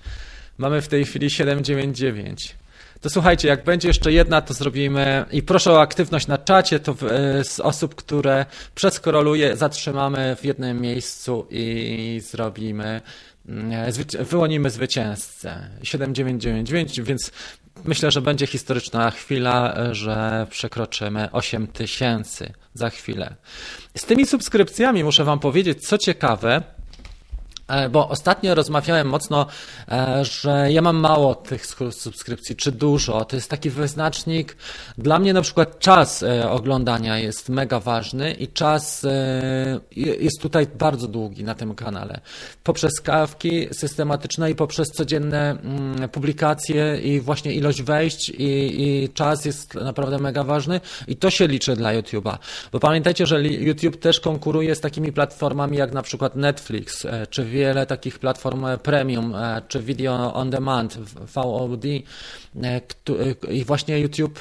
Mamy w tej chwili 799. To słuchajcie, jak będzie jeszcze jedna, to zrobimy i proszę o aktywność na czacie, to e, z osób, które przeskoroluję, zatrzymamy w jednym miejscu i zrobimy, mm, wyłonimy zwycięzcę. 7999, więc myślę, że będzie historyczna chwila, że przekroczymy 8000 za chwilę. Z tymi subskrypcjami muszę Wam powiedzieć, co ciekawe, E, bo ostatnio rozmawiałem mocno, e, że ja mam mało tych subskrypcji, czy dużo. To jest taki wyznacznik. Dla mnie na przykład czas e, oglądania jest mega ważny i czas jest tutaj bardzo długi na tym kanale. Poprzez kawki systematyczne i poprzez codzienne mm, publikacje i właśnie ilość wejść i, i czas jest naprawdę mega ważny i to się liczy dla YouTube'a. Bo pamiętajcie, że YouTube też konkuruje z takimi platformami jak na przykład Netflix czy wiele takich platform premium czy video on demand, VOD i właśnie YouTube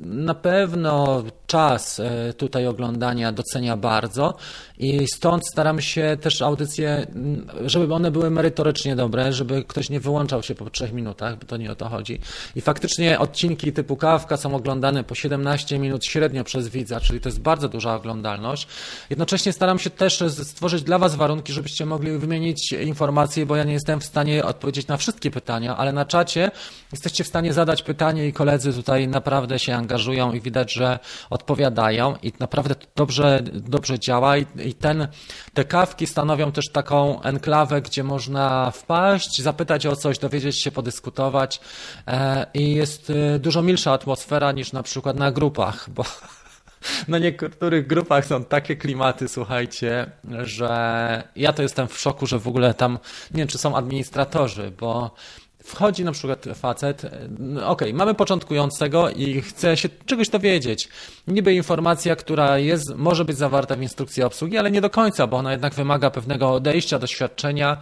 na pewno czas tutaj oglądania docenia bardzo i stąd staramy się też audycje, żeby one były merytorycznie dobre, żeby ktoś nie wyłączał się po trzech minutach, bo to nie o to chodzi. I faktycznie odcinki typu kawka są oglądane po 17 minut średnio przez widza, czyli to jest bardzo duża oglądalność. Jednocześnie staram się też stworzyć dla Was warunki, żebyście mogli wymienić informacje, bo ja nie jestem w stanie odpowiedzieć na wszystkie pytania, ale na czacie jesteście w stanie zadać pytanie i koledzy tutaj naprawdę się angażują i widać, że odpowiadają i naprawdę dobrze, dobrze działa. I, i ten, te kawki stanowią też taką enklawę, gdzie można wpaść, zapytać o coś, dowiedzieć się, podyskutować e, i jest e, dużo milsza atmosfera niż na przykład na grupach, bo na niektórych grupach są takie klimaty, słuchajcie, że ja to jestem w szoku, że w ogóle tam, nie wiem, czy są administratorzy, bo wchodzi na przykład facet, no ok, mamy początkującego i chce się czegoś dowiedzieć. Niby informacja, która jest, może być zawarta w instrukcji obsługi, ale nie do końca, bo ona jednak wymaga pewnego odejścia, doświadczenia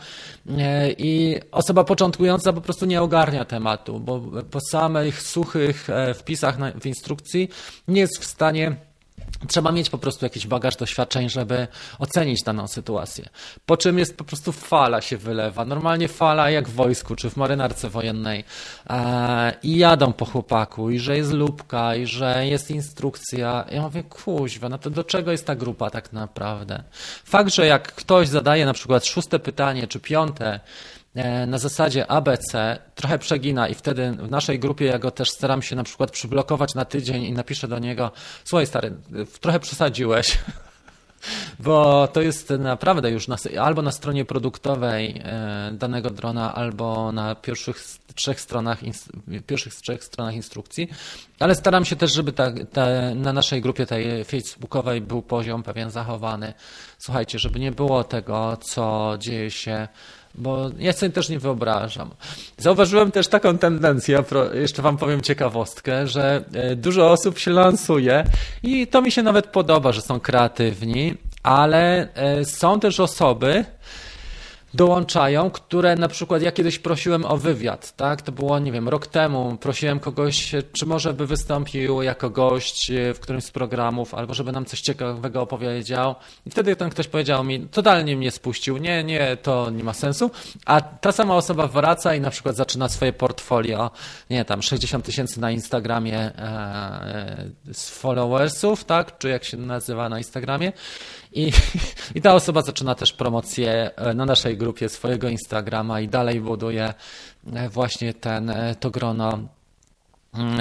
e, i osoba początkująca po prostu nie ogarnia tematu, bo po samych suchych e, wpisach w instrukcji nie jest w stanie Trzeba mieć po prostu jakiś bagaż doświadczeń, żeby ocenić daną sytuację. Po czym jest po prostu fala się wylewa. Normalnie fala jak w wojsku czy w marynarce wojennej. E, I jadą po chłopaku, i że jest lubka, i że jest instrukcja. Ja mówię, kuźwa, no to do czego jest ta grupa tak naprawdę? Fakt, że jak ktoś zadaje na przykład szóste pytanie czy piąte, na zasadzie ABC trochę przegina i wtedy w naszej grupie ja go też staram się na przykład przyblokować na tydzień i napiszę do niego słuchaj stary, trochę przesadziłeś, bo to jest naprawdę już na, albo na stronie produktowej e, danego drona, albo na pierwszych trzech stronach, pierwszych trzech stronach instrukcji, ale staram się też, żeby ta, ta, na naszej grupie tej facebookowej był poziom pewien zachowany. Słuchajcie, żeby nie było tego, co dzieje się bo ja sobie też nie wyobrażam. Zauważyłem też taką tendencję, jeszcze Wam powiem ciekawostkę, że e, dużo osób się lansuje i to mi się nawet podoba, że są kreatywni, ale e, są też osoby, dołączają, które na przykład ja kiedyś prosiłem o wywiad, tak? To było, nie wiem, rok temu. Prosiłem kogoś, czy może by wystąpił jako gość w którymś z programów, albo żeby nam coś ciekawego opowiedział. I wtedy ten ktoś powiedział mi, totalnie mnie spuścił, nie, nie, to nie ma sensu. A ta sama osoba wraca i na przykład zaczyna swoje portfolio, nie tam 60 tysięcy na Instagramie e, z followersów, tak? Czy jak się nazywa na Instagramie. I, I ta osoba zaczyna też promocję e, na naszej grupie swojego Instagrama i dalej buduje e, właśnie ten, e, to grono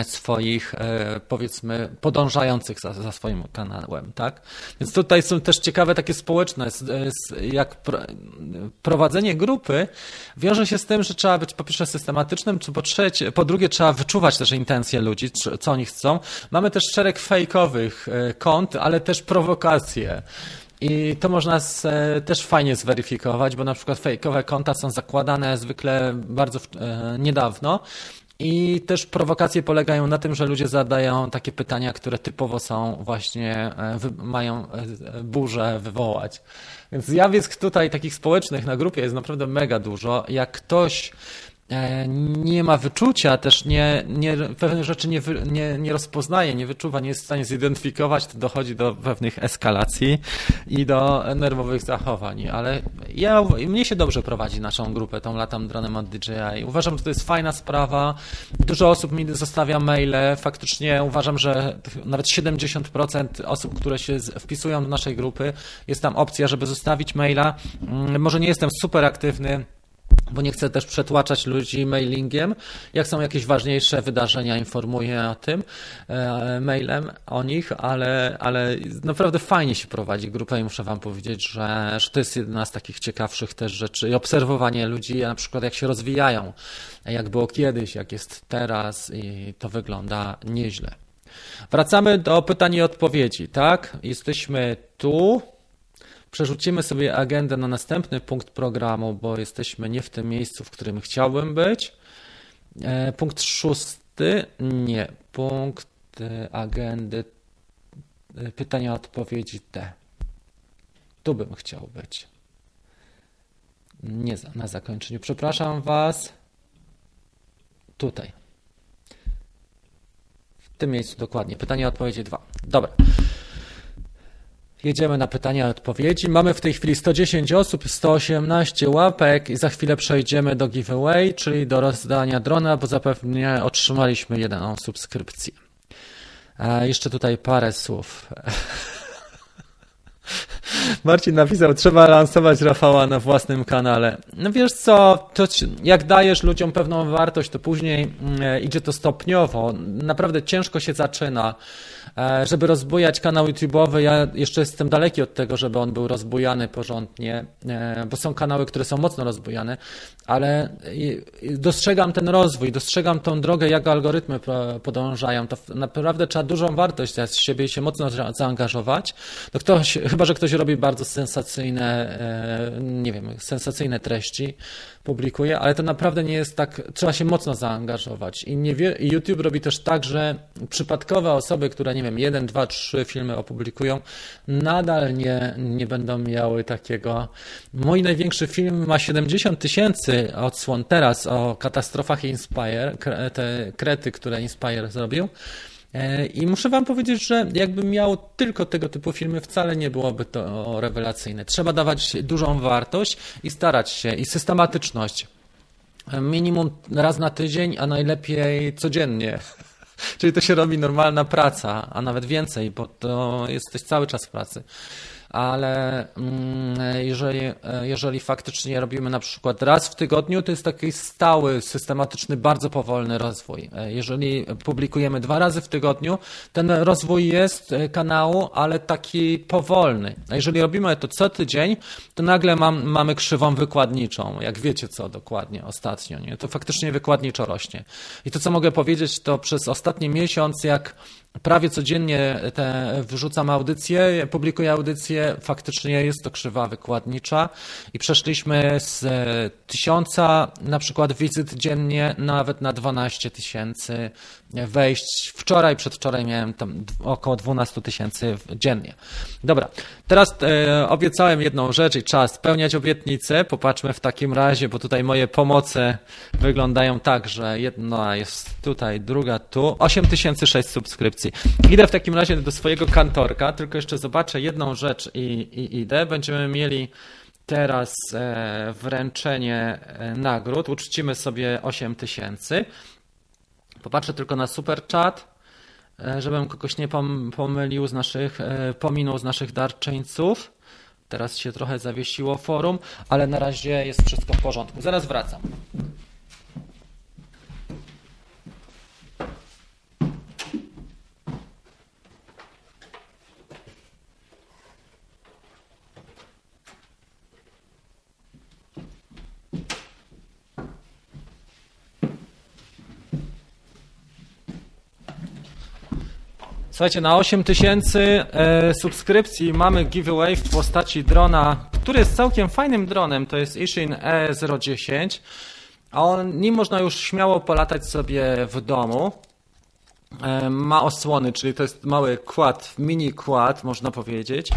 swoich, powiedzmy, podążających za, za, swoim kanałem, tak? Więc tutaj są też ciekawe takie społeczne, jak prowadzenie grupy wiąże się z tym, że trzeba być po pierwsze systematycznym, czy po trzecie, po drugie trzeba wyczuwać też intencje ludzi, co oni chcą. Mamy też szereg fejkowych kont, ale też prowokacje. I to można z, e, też fajnie zweryfikować, bo na przykład fejkowe konta są zakładane zwykle bardzo e, niedawno. I też prowokacje polegają na tym, że ludzie zadają takie pytania, które typowo są właśnie, e, mają burzę wywołać. Więc zjawisk tutaj takich społecznych na grupie jest naprawdę mega dużo. Jak ktoś E, nie ma wyczucia, też nie, nie, pewnych rzeczy nie, nie, nie rozpoznaje, nie wyczuwa, nie jest w stanie zidentyfikować, to dochodzi do pewnych eskalacji i do nerwowych zachowań. Ale ja, mnie się dobrze prowadzi naszą grupę, tą latam dronem od DJI. Uważam, że to jest fajna sprawa. Dużo osób mi zostawia maile. Faktycznie uważam, że nawet 70% osób, które się wpisują do naszej grupy, jest tam opcja, żeby zostawić maila. Mm, może nie jestem super aktywny bo nie chcę też przetłaczać ludzi mailingiem. Jak są jakieś ważniejsze wydarzenia, informuję o tym e, mailem, o nich, ale, ale naprawdę fajnie się prowadzi grupę i muszę Wam powiedzieć, że, że to jest jedna z takich ciekawszych też rzeczy. I obserwowanie ludzi, na przykład jak się rozwijają, jak było kiedyś, jak jest teraz i to wygląda nieźle. Wracamy do pytań i odpowiedzi, tak? Jesteśmy tu. Przerzucimy sobie agendę na następny punkt programu, bo jesteśmy nie w tym miejscu, w którym chciałbym być. E, punkt szósty, nie, punkt e, agendy e, pytania odpowiedzi T. Tu bym chciał być. Nie na zakończeniu. Przepraszam Was. Tutaj. W tym miejscu dokładnie. Pytanie, odpowiedzi dwa. Dobra. Jedziemy na pytania i odpowiedzi. Mamy w tej chwili 110 osób, 118 łapek i za chwilę przejdziemy do giveaway, czyli do rozdania drona, bo zapewne otrzymaliśmy jedną subskrypcję. Jeszcze tutaj parę słów. Marcin napisał, trzeba lansować Rafała na własnym kanale. No wiesz co, to jak dajesz ludziom pewną wartość, to później mm, idzie to stopniowo. Naprawdę ciężko się zaczyna. E, żeby rozbujać kanał YouTube'owy, ja jeszcze jestem daleki od tego, żeby on był rozbujany porządnie, e, bo są kanały, które są mocno rozbujane, ale dostrzegam ten rozwój, dostrzegam tą drogę, jak algorytmy podążają. To naprawdę trzeba dużą wartość z siebie się mocno zaangażować. No ktoś, chyba, że ktoś robi bardzo sensacyjne, e, nie wiem, sensacyjne treści, publikuje, ale to naprawdę nie jest tak, trzeba się mocno zaangażować. I, YouTube robi też tak, że przypadkowe osoby, które, nie wiem, jeden, dwa, trzy filmy opublikują, nadal nie, nie będą miały takiego. Mój największy film ma 70 tysięcy odsłon teraz o katastrofach Inspire, te krety, które Inspire zrobił. E, I muszę Wam powiedzieć, że jakbym miał tylko tego typu filmy, wcale nie byłoby to rewelacyjne. Trzeba dawać dużą wartość i starać się, i systematyczność. Minimum raz na tydzień, a najlepiej codziennie. Czyli to się robi normalna praca, a nawet więcej, bo to jesteś cały czas w pracy ale mm, jeżeli, jeżeli faktycznie robimy na przykład raz w tygodniu, to jest taki stały, systematyczny, bardzo powolny rozwój. Jeżeli publikujemy dwa razy w tygodniu, ten rozwój jest e, kanału, ale taki powolny. A jeżeli robimy to co tydzień, to nagle mam, mamy krzywą wykładniczą, jak wiecie co dokładnie ostatnio, nie? to faktycznie wykładniczo rośnie. I to co mogę powiedzieć, to przez ostatni miesiąc, jak prawie codziennie te wyrzucam audycje, publikuję audycje, faktycznie jest to krzywa wykładnicza. I przeszliśmy z tysiąca na przykład wizyt dziennie nawet na 12 tysięcy wejść. Wczoraj, przedwczoraj miałem tam około 12 tysięcy dziennie. Dobra, teraz e, obiecałem jedną rzecz i czas spełniać obietnicę. Popatrzmy w takim razie, bo tutaj moje pomoce wyglądają tak, że jedna jest tutaj, druga tu. 8006 subskrypcji. Idę w takim razie do swojego kantorka, tylko jeszcze zobaczę jedną rzecz i, i idę. Będziemy mieli teraz e, wręczenie e, nagród. Uczcimy sobie 8 tysięcy. Popatrzę tylko na super chat, e, żebym kogoś nie pomylił z naszych, pominął z naszych darczyńców. Teraz się trochę zawiesiło forum, ale na razie jest wszystko w porządku. Zaraz wracam. Słuchajcie, na 8000 e, subskrypcji mamy giveaway w postaci drona, który jest całkiem fajnym dronem. To jest Ishin E010, a on nim można już śmiało polatać sobie w domu. E, ma osłony, czyli to jest mały quad, mini quad, można powiedzieć.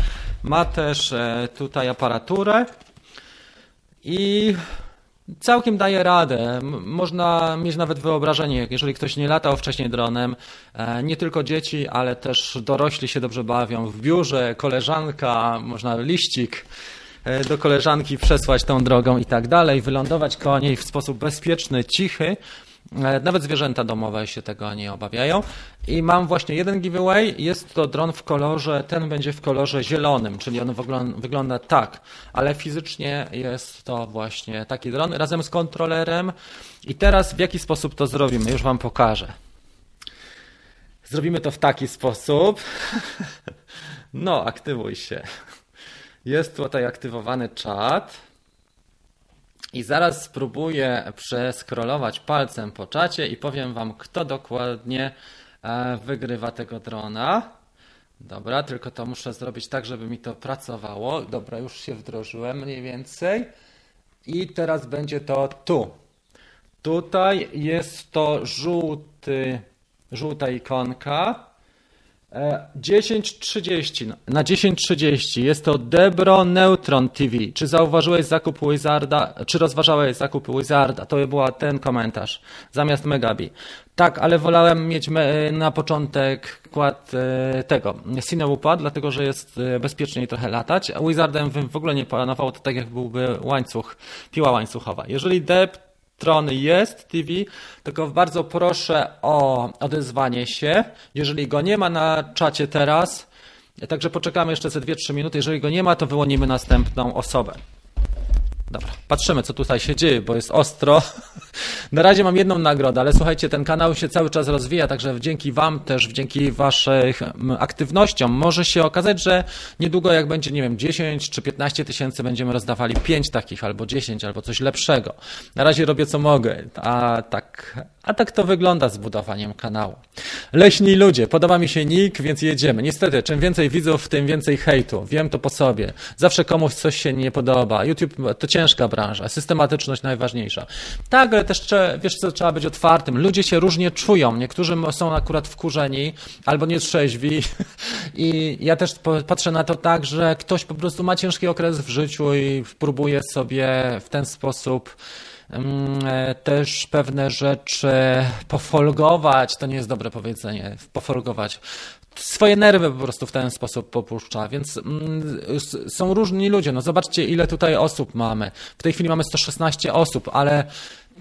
Ma też e, tutaj aparaturę i Całkiem daje radę. Można mieć nawet wyobrażenie, jeżeli ktoś nie latał wcześniej dronem, e, nie tylko dzieci, ale też dorośli się dobrze bawią. W biurze koleżanka, można liścik e, do koleżanki przesłać tą drogą i tak dalej, wylądować koło niej w sposób bezpieczny, cichy, nawet zwierzęta domowe się tego nie obawiają. I mam właśnie jeden giveaway. Jest to dron w kolorze, ten będzie w kolorze zielonym, czyli on wygląda tak, ale fizycznie jest to właśnie taki dron razem z kontrolerem. I teraz w jaki sposób to zrobimy? Już Wam pokażę. Zrobimy to w taki sposób. No, aktywuj się. Jest tutaj aktywowany czat. I zaraz spróbuję przeskrolować palcem po czacie i powiem Wam, kto dokładnie e, wygrywa tego drona. Dobra, tylko to muszę zrobić tak, żeby mi to pracowało. Dobra, już się wdrożyłem mniej więcej. I teraz będzie to tu. Tutaj jest to żółty, żółta ikonka. 10.30 na 10.30 jest to Debro Neutron TV. Czy zauważyłeś zakup Wizarda, czy rozważałeś zakup Wizarda? To był ten komentarz zamiast Megabi. Tak, ale wolałem mieć na początek kład e, tego Cinewupa, dlatego że jest e, bezpieczniej trochę latać. Wizardem w ogóle nie planował to tak jak byłby łańcuch, piła łańcuchowa. Jeżeli Deb Tron jest TV, tylko bardzo proszę o odezwanie się. Jeżeli go nie ma na czacie teraz, także poczekamy jeszcze ze 2-3 minuty. Jeżeli go nie ma, to wyłonimy następną osobę. Dobra, patrzymy, co tutaj się dzieje, bo jest ostro. Na razie mam jedną nagrodę, ale słuchajcie, ten kanał się cały czas rozwija, także dzięki Wam też, dzięki Waszych aktywnościom może się okazać, że niedługo jak będzie, nie wiem, 10 czy 15 tysięcy będziemy rozdawali 5 takich, albo 10, albo coś lepszego. Na razie robię co mogę, a tak, a tak to wygląda z budowaniem kanału. Leśni ludzie, podoba mi się nick, więc jedziemy. Niestety, czym więcej widzów, tym więcej hejtu. Wiem to po sobie. Zawsze komuś coś się nie podoba. YouTube to ciężka branża, systematyczność najważniejsza. Tak, ale też wiesz co, trzeba być otwartym. Ludzie się różnie czują. Niektórzy są akurat wkurzeni albo nie trzeźwi i ja też patrzę na to tak, że ktoś po prostu ma ciężki okres w życiu i próbuje sobie w ten sposób też pewne rzeczy pofolgować, to nie jest dobre powiedzenie, pofolgować, swoje nerwy po prostu w ten sposób popuszcza, więc mm, są różni ludzie. No zobaczcie, ile tutaj osób mamy. W tej chwili mamy 116 osób, ale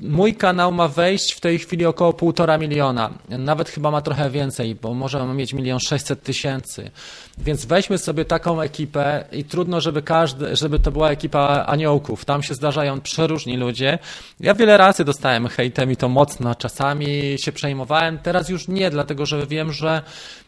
Mój kanał ma wejść w tej chwili około półtora miliona. Nawet chyba ma trochę więcej, bo możemy mieć milion sześćset tysięcy. Więc weźmy sobie taką ekipę i trudno, żeby każdy, żeby to była ekipa aniołków. Tam się zdarzają przeróżni ludzie. Ja wiele razy dostałem hejtem i to mocno. Czasami się przejmowałem, teraz już nie, dlatego że wiem, że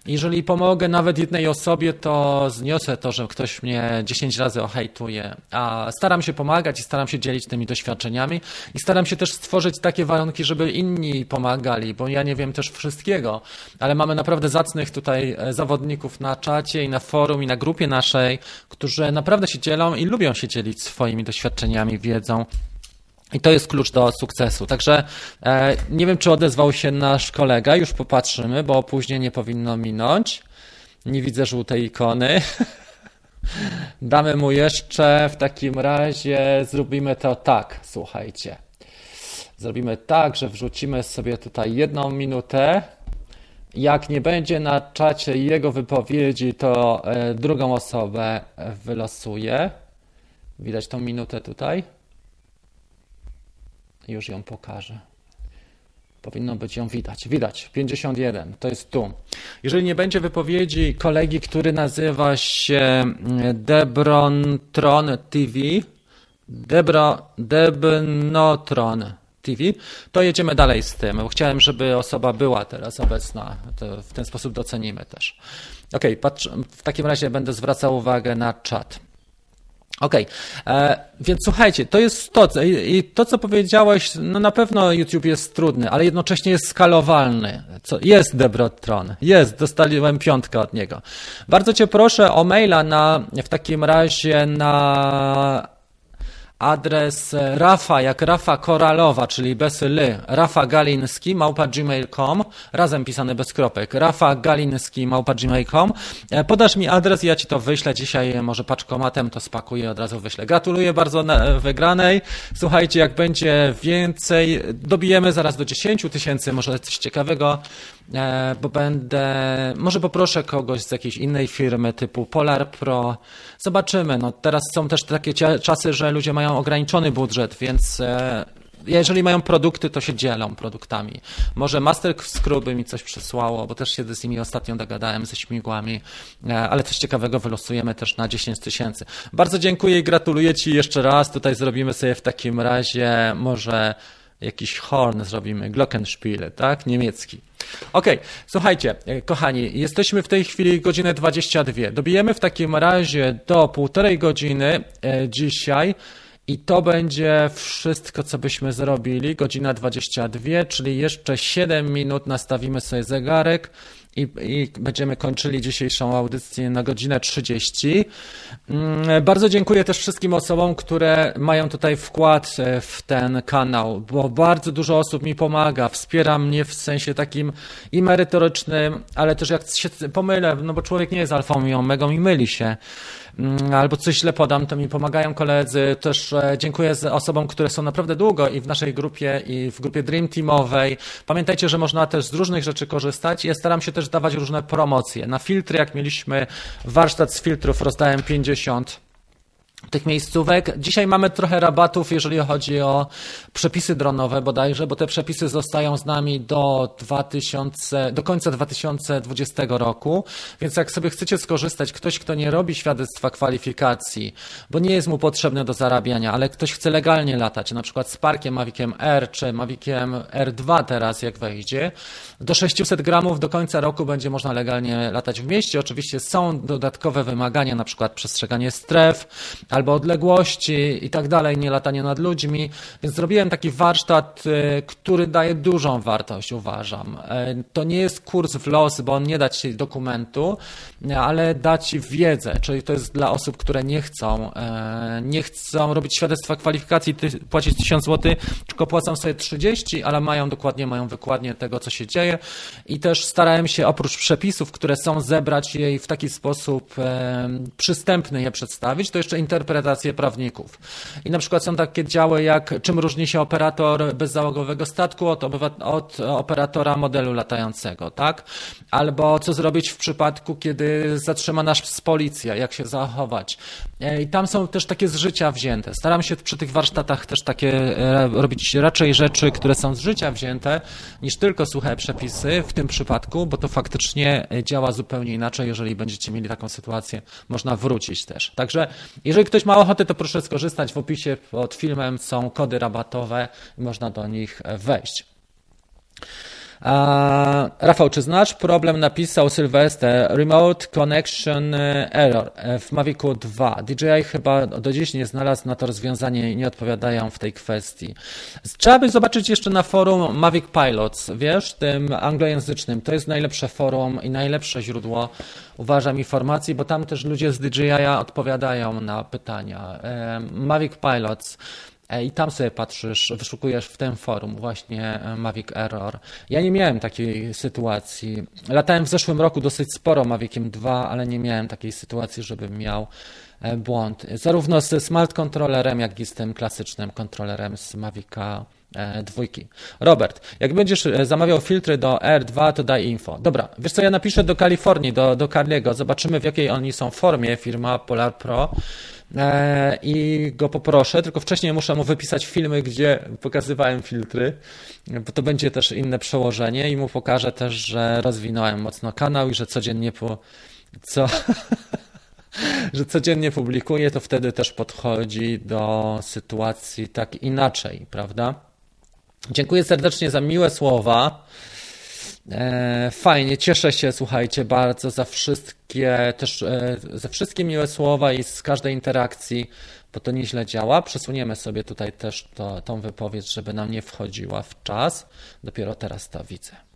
jeżeli pomogę nawet jednej osobie, to zniosę to, że ktoś mnie 10 razy ohejtuje. A staram się pomagać i staram się dzielić tymi doświadczeniami i staram się też stworzyć takie warunki, żeby inni pomagali, bo ja nie wiem też wszystkiego, ale mamy naprawdę zacnych tutaj e, zawodników na czacie i na forum i na grupie naszej, którzy naprawdę się dzielą i lubią się dzielić swoimi doświadczeniami, wiedzą. I to jest klucz do sukcesu. Także e, nie wiem, czy odezwał się nasz kolega, już popatrzymy, bo później nie powinno minąć. Nie widzę żółtej ikony. Damy mu jeszcze, w takim razie zrobimy to tak, słuchajcie. Zrobimy tak, że wrzucimy sobie tutaj jedną minutę. Jak nie będzie na czacie jego wypowiedzi, to e, drugą osobę wylosuję. Widać tą minutę tutaj? Już ją pokażę. Powinno być ją widać. Widać, 51, to jest tu. Jeżeli nie będzie wypowiedzi kolegi, który nazywa się mm, Debrontron TV, Debro, Debnotron TV, to jedziemy dalej z tym. Chciałem, żeby osoba była teraz obecna. To w ten sposób docenimy też. Ok, patrz, w takim razie będę zwracał uwagę na czat. Okay. E, więc słuchajcie, to jest to, i to co powiedziałeś, no na pewno YouTube jest trudny, ale jednocześnie jest skalowalny. Co, jest Debrotron, jest, dostaliłem piątkę od niego. Bardzo Cię proszę o maila na, w takim razie na adres Rafa, jak Rafa Koralowa, czyli bez ly, Rafa Galinski, małpa gmail.com, razem pisane bez kropek, Rafa Galinski, małpa gmail.com. E, podasz mi adres ja Ci to wyślę dzisiaj, może paczkomatem to spakuję, od razu wyślę. Gratuluję bardzo wygranej. Słuchajcie, jak będzie więcej, dobijemy zaraz do 10 tysięcy, może coś ciekawego, e, bo będę, może poproszę kogoś z jakiejś innej firmy typu Polar Pro. Zobaczymy. No, teraz są też takie czasy, że ludzie mają mają ograniczony budżet, więc e, jeżeli mają produkty, to się dzielą produktami. Może Master Scruby mi coś przysłało, bo też się z nimi ostatnio dogadałem ze śmigłami, e, ale coś ciekawego wylosujemy też na 10 tysięcy. Bardzo dziękuję i gratuluję Ci jeszcze raz. Tutaj zrobimy sobie w takim razie może jakiś horn zrobimy, Glockenspiel, tak? Niemiecki. Okej, okay. słuchajcie, e, kochani, jesteśmy w tej chwili godzinę 22. Dobijemy w takim razie do półtorej godziny dzisiaj. I to będzie wszystko, co byśmy zrobili. Godzina 22, czyli jeszcze 7 minut nastawimy sobie zegarek i, i będziemy kończyli dzisiejszą audycję na godzinę 30. Mm, bardzo dziękuję też wszystkim osobom, które mają tutaj wkład e, w ten kanał, bo bardzo dużo osób mi pomaga, wspiera mnie w sensie takim i merytorycznym, ale też jak się pomylę, no bo człowiek nie jest alfą i omegą i myli się. Mm, albo coś źle podam, to mi pomagają koledzy. Też e, dziękuję osobom, które są naprawdę długo i w naszej grupie, i w grupie Dream Teamowej. Pamiętajcie, że można też z różnych rzeczy korzystać. Ja staram się też dawać różne promocje. Na filtry, jak mieliśmy warsztat z filtrów, rozdałem 50 tych miejscówek. Dzisiaj mamy trochę rabatów, jeżeli chodzi o przepisy dronowe bodajże, bo te przepisy zostają z nami do 2000, do końca 2020 roku, więc jak sobie chcecie skorzystać, ktoś, kto nie robi świadectwa kwalifikacji, bo nie jest mu potrzebne do zarabiania, ale ktoś chce legalnie latać, na przykład z Parkiem Maviciem R czy Maviciem R2 teraz, jak wejdzie, do 600 gramów do końca roku będzie można legalnie latać w mieście. Oczywiście są dodatkowe wymagania, na przykład przestrzeganie stref, albo odległości i tak dalej, nie latanie nad ludźmi. Więc zrobiłem taki warsztat, y, który daje dużą wartość, uważam. Y, to nie jest kurs w los, bo on nie da ci dokumentu, ale da ci wiedzę, czyli to jest dla osób, które nie chcą, y, nie chcą robić świadectwa kwalifikacji, płacić 1000 zł, tylko płacą sobie 30, ale mają dokładnie, mają wykładnię tego, co się dzieje i też starałem się oprócz przepisów, które są, zebrać je i w taki sposób przystępny je przedstawić, to jeszcze interpretacje prawników. I na przykład są takie działy jak czym różni się operator bezzałogowego statku od, od operatora modelu latającego, tak? Albo co zrobić w przypadku, kiedy zatrzyma nas policja, jak się zachować. E, I tam są też takie z życia wzięte. Staram się przy tych warsztatach też takie e, robić raczej rzeczy, które są z życia wzięte, niż tylko suche przepisy w tym przypadku, bo to faktycznie działa zupełnie inaczej, jeżeli będziecie mieli taką sytuację, można wrócić też. Także jeżeli ktoś ma ochotę, to proszę skorzystać. W opisie pod filmem są kody rabatowe można do nich wejść. Rafał, czy znasz problem? Napisał Sylwester. Remote Connection Error w Mavicu 2. DJI chyba do dziś nie znalazł na to rozwiązanie i nie odpowiadają w tej kwestii. Trzeba by zobaczyć jeszcze na forum Mavic Pilots, wiesz, tym anglojęzycznym. To jest najlepsze forum i najlepsze źródło, uważam, informacji, bo tam też ludzie z DJI odpowiadają na pytania. Mavic Pilots. E, i tam sobie patrzysz, wyszukujesz w tym forum właśnie e, Mavic Error. Ja nie miałem takiej sytuacji. Latałem w zeszłym roku dosyć sporo Maviciem 2, ale nie miałem takiej sytuacji, żebym miał e, błąd. Zarówno z smart kontrolerem, jak i z tym klasycznym kontrolerem z Mavica dwójki. Robert, jak będziesz zamawiał filtry do R2, to daj info. Dobra, wiesz co, ja napiszę do Kalifornii, do, do Carliego, zobaczymy w jakiej oni są formie, firma Polar Pro E, i go poproszę, tylko wcześniej muszę mu wypisać filmy, gdzie pokazywałem filtry, bo to będzie też inne przełożenie i mu pokażę też, że rozwinąłem mocno kanał i że codziennie po co że codziennie publikuję, to wtedy też podchodzi do sytuacji tak inaczej, prawda? Dziękuję serdecznie za miłe słowa. E, fajnie, cieszę się, słuchajcie, bardzo za wszystkie, też e, za wszystkie miłe słowa i z każdej interakcji, bo to nieźle działa. Przesuniemy sobie tutaj też to, tą wypowiedź, żeby nam nie wchodziła w czas. Dopiero teraz to widzę.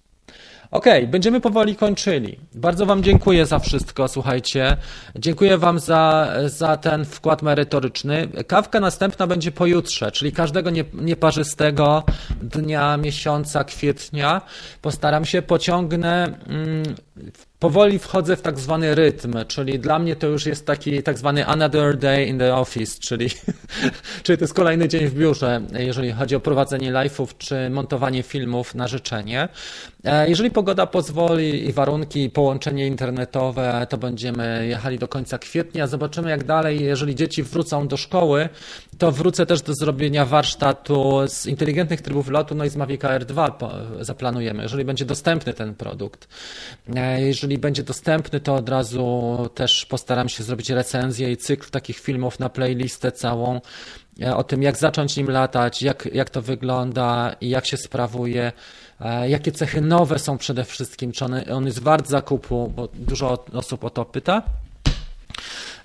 Ok, będziemy powoli kończyli. Bardzo Wam dziękuję za wszystko, słuchajcie. Dziękuję Wam za, za ten wkład merytoryczny. Kawka następna będzie pojutrze, czyli każdego nie, nieparzystego dnia, miesiąca, kwietnia. Postaram się, pociągnę. Mm, powoli wchodzę w tak zwany rytm, czyli dla mnie to już jest taki tak zwany another day in the office, czyli, czyli to jest kolejny dzień w biurze, jeżeli chodzi o prowadzenie live'ów czy montowanie filmów na życzenie. E, jeżeli pogoda pozwoli i warunki, połączenie internetowe, to będziemy jechali do końca kwietnia. Zobaczymy jak dalej. Jeżeli dzieci wrócą do szkoły, to wrócę też do zrobienia warsztatu z inteligentnych trybów lotu, no i z Mavic Air 2 zaplanujemy, jeżeli będzie dostępny ten produkt. E, jeżeli będzie dostępny, to od razu też postaram się zrobić recenzję i cykl takich filmów na playlistę całą e, o tym, jak zacząć nim latać, jak, jak to wygląda i jak się sprawuje, jakie cechy nowe są przede wszystkim, czy on, on jest wart zakupu, bo dużo osób o to pyta.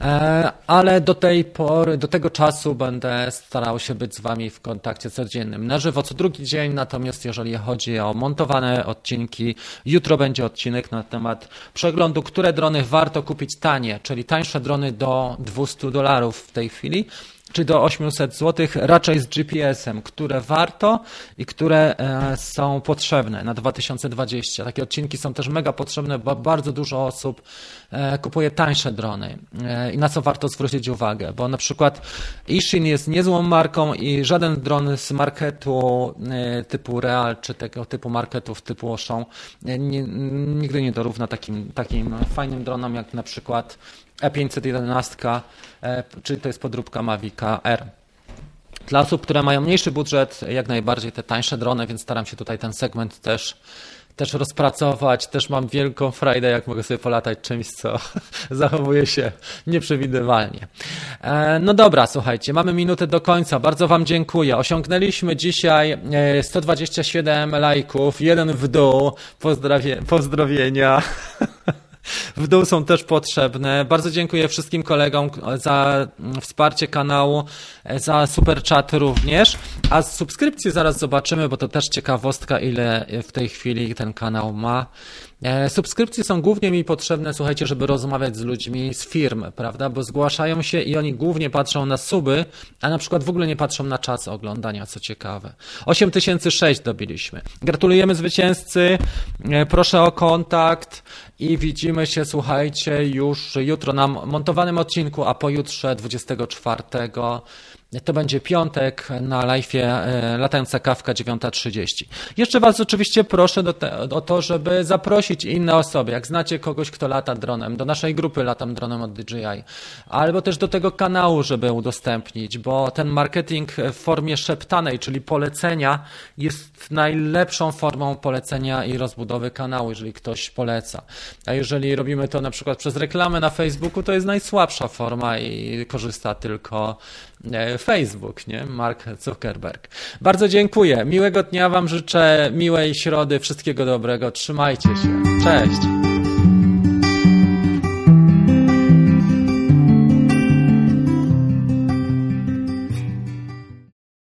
E, ale do tej pory, do tego czasu będę starał się być z Wami w kontakcie codziennym. Na żywo co drugi dzień, natomiast jeżeli chodzi o montowane odcinki, jutro będzie odcinek na temat przeglądu, które drony warto kupić tanie, czyli tańsze drony do 200 dolarów w tej chwili czy do 800 zł, raczej z GPS-em, które warto i które e, są potrzebne na 2020. Takie odcinki są też mega potrzebne, bo bardzo dużo osób e, kupuje tańsze drony e, i na co warto zwrócić uwagę, bo na przykład Ishin jest niezłą marką i żaden dron z marketu typu Real czy tego typu marketów typu Oshon nigdy nie dorówna takim, takim fajnym dronom jak na przykład E511, e, czyli to jest podróbka Mavica R. Dla osób, które mają mniejszy budżet, jak najbardziej te tańsze drony, więc staram się tutaj ten segment też też rozpracować, też mam wielką frajdę, jak mogę sobie polatać czymś, co zachowuje się nieprzewidywalnie. E, no dobra, słuchajcie, mamy minutę do końca. Bardzo Wam dziękuję. Osiągnęliśmy dzisiaj 127 e, lajków, jeden w dół. Pozdrowie, pozdrowienia. w dół są też potrzebne. Bardzo dziękuję wszystkim kolegom za wsparcie kanału, za super chat również. A z subskrypcji zaraz zobaczymy, bo to też ciekawostka, ile w tej chwili ten kanał ma. E, subskrypcje są głównie mi potrzebne, słuchajcie, żeby rozmawiać z ludźmi z firm, prawda? Bo zgłaszają się i oni głównie patrzą na suby, a na przykład w ogóle nie patrzą na czas oglądania, co ciekawe. 8006 dobiliśmy. Gratulujemy zwycięzcy, e, proszę o kontakt i widzimy się, słuchajcie, już jutro na montowanym odcinku, a pojutrze 24 to będzie piątek na live e, latająca kawka 9.30. Jeszcze Was oczywiście proszę te, o to, żeby zaprosić inne osoby. Jak znacie kogoś, kto lata dronem, do naszej grupy Latam Dronem od DJI, albo też do tego kanału, żeby udostępnić, bo ten marketing w formie szeptanej, czyli polecenia, jest najlepszą formą polecenia i rozbudowy kanału, jeżeli ktoś poleca. A jeżeli robimy to na przykład przez reklamę na Facebooku, to jest najsłabsza forma i korzysta tylko Facebook, nie? Mark Zuckerberg. Bardzo dziękuję. Miłego dnia Wam życzę, miłej środy, wszystkiego dobrego. Trzymajcie się. Cześć.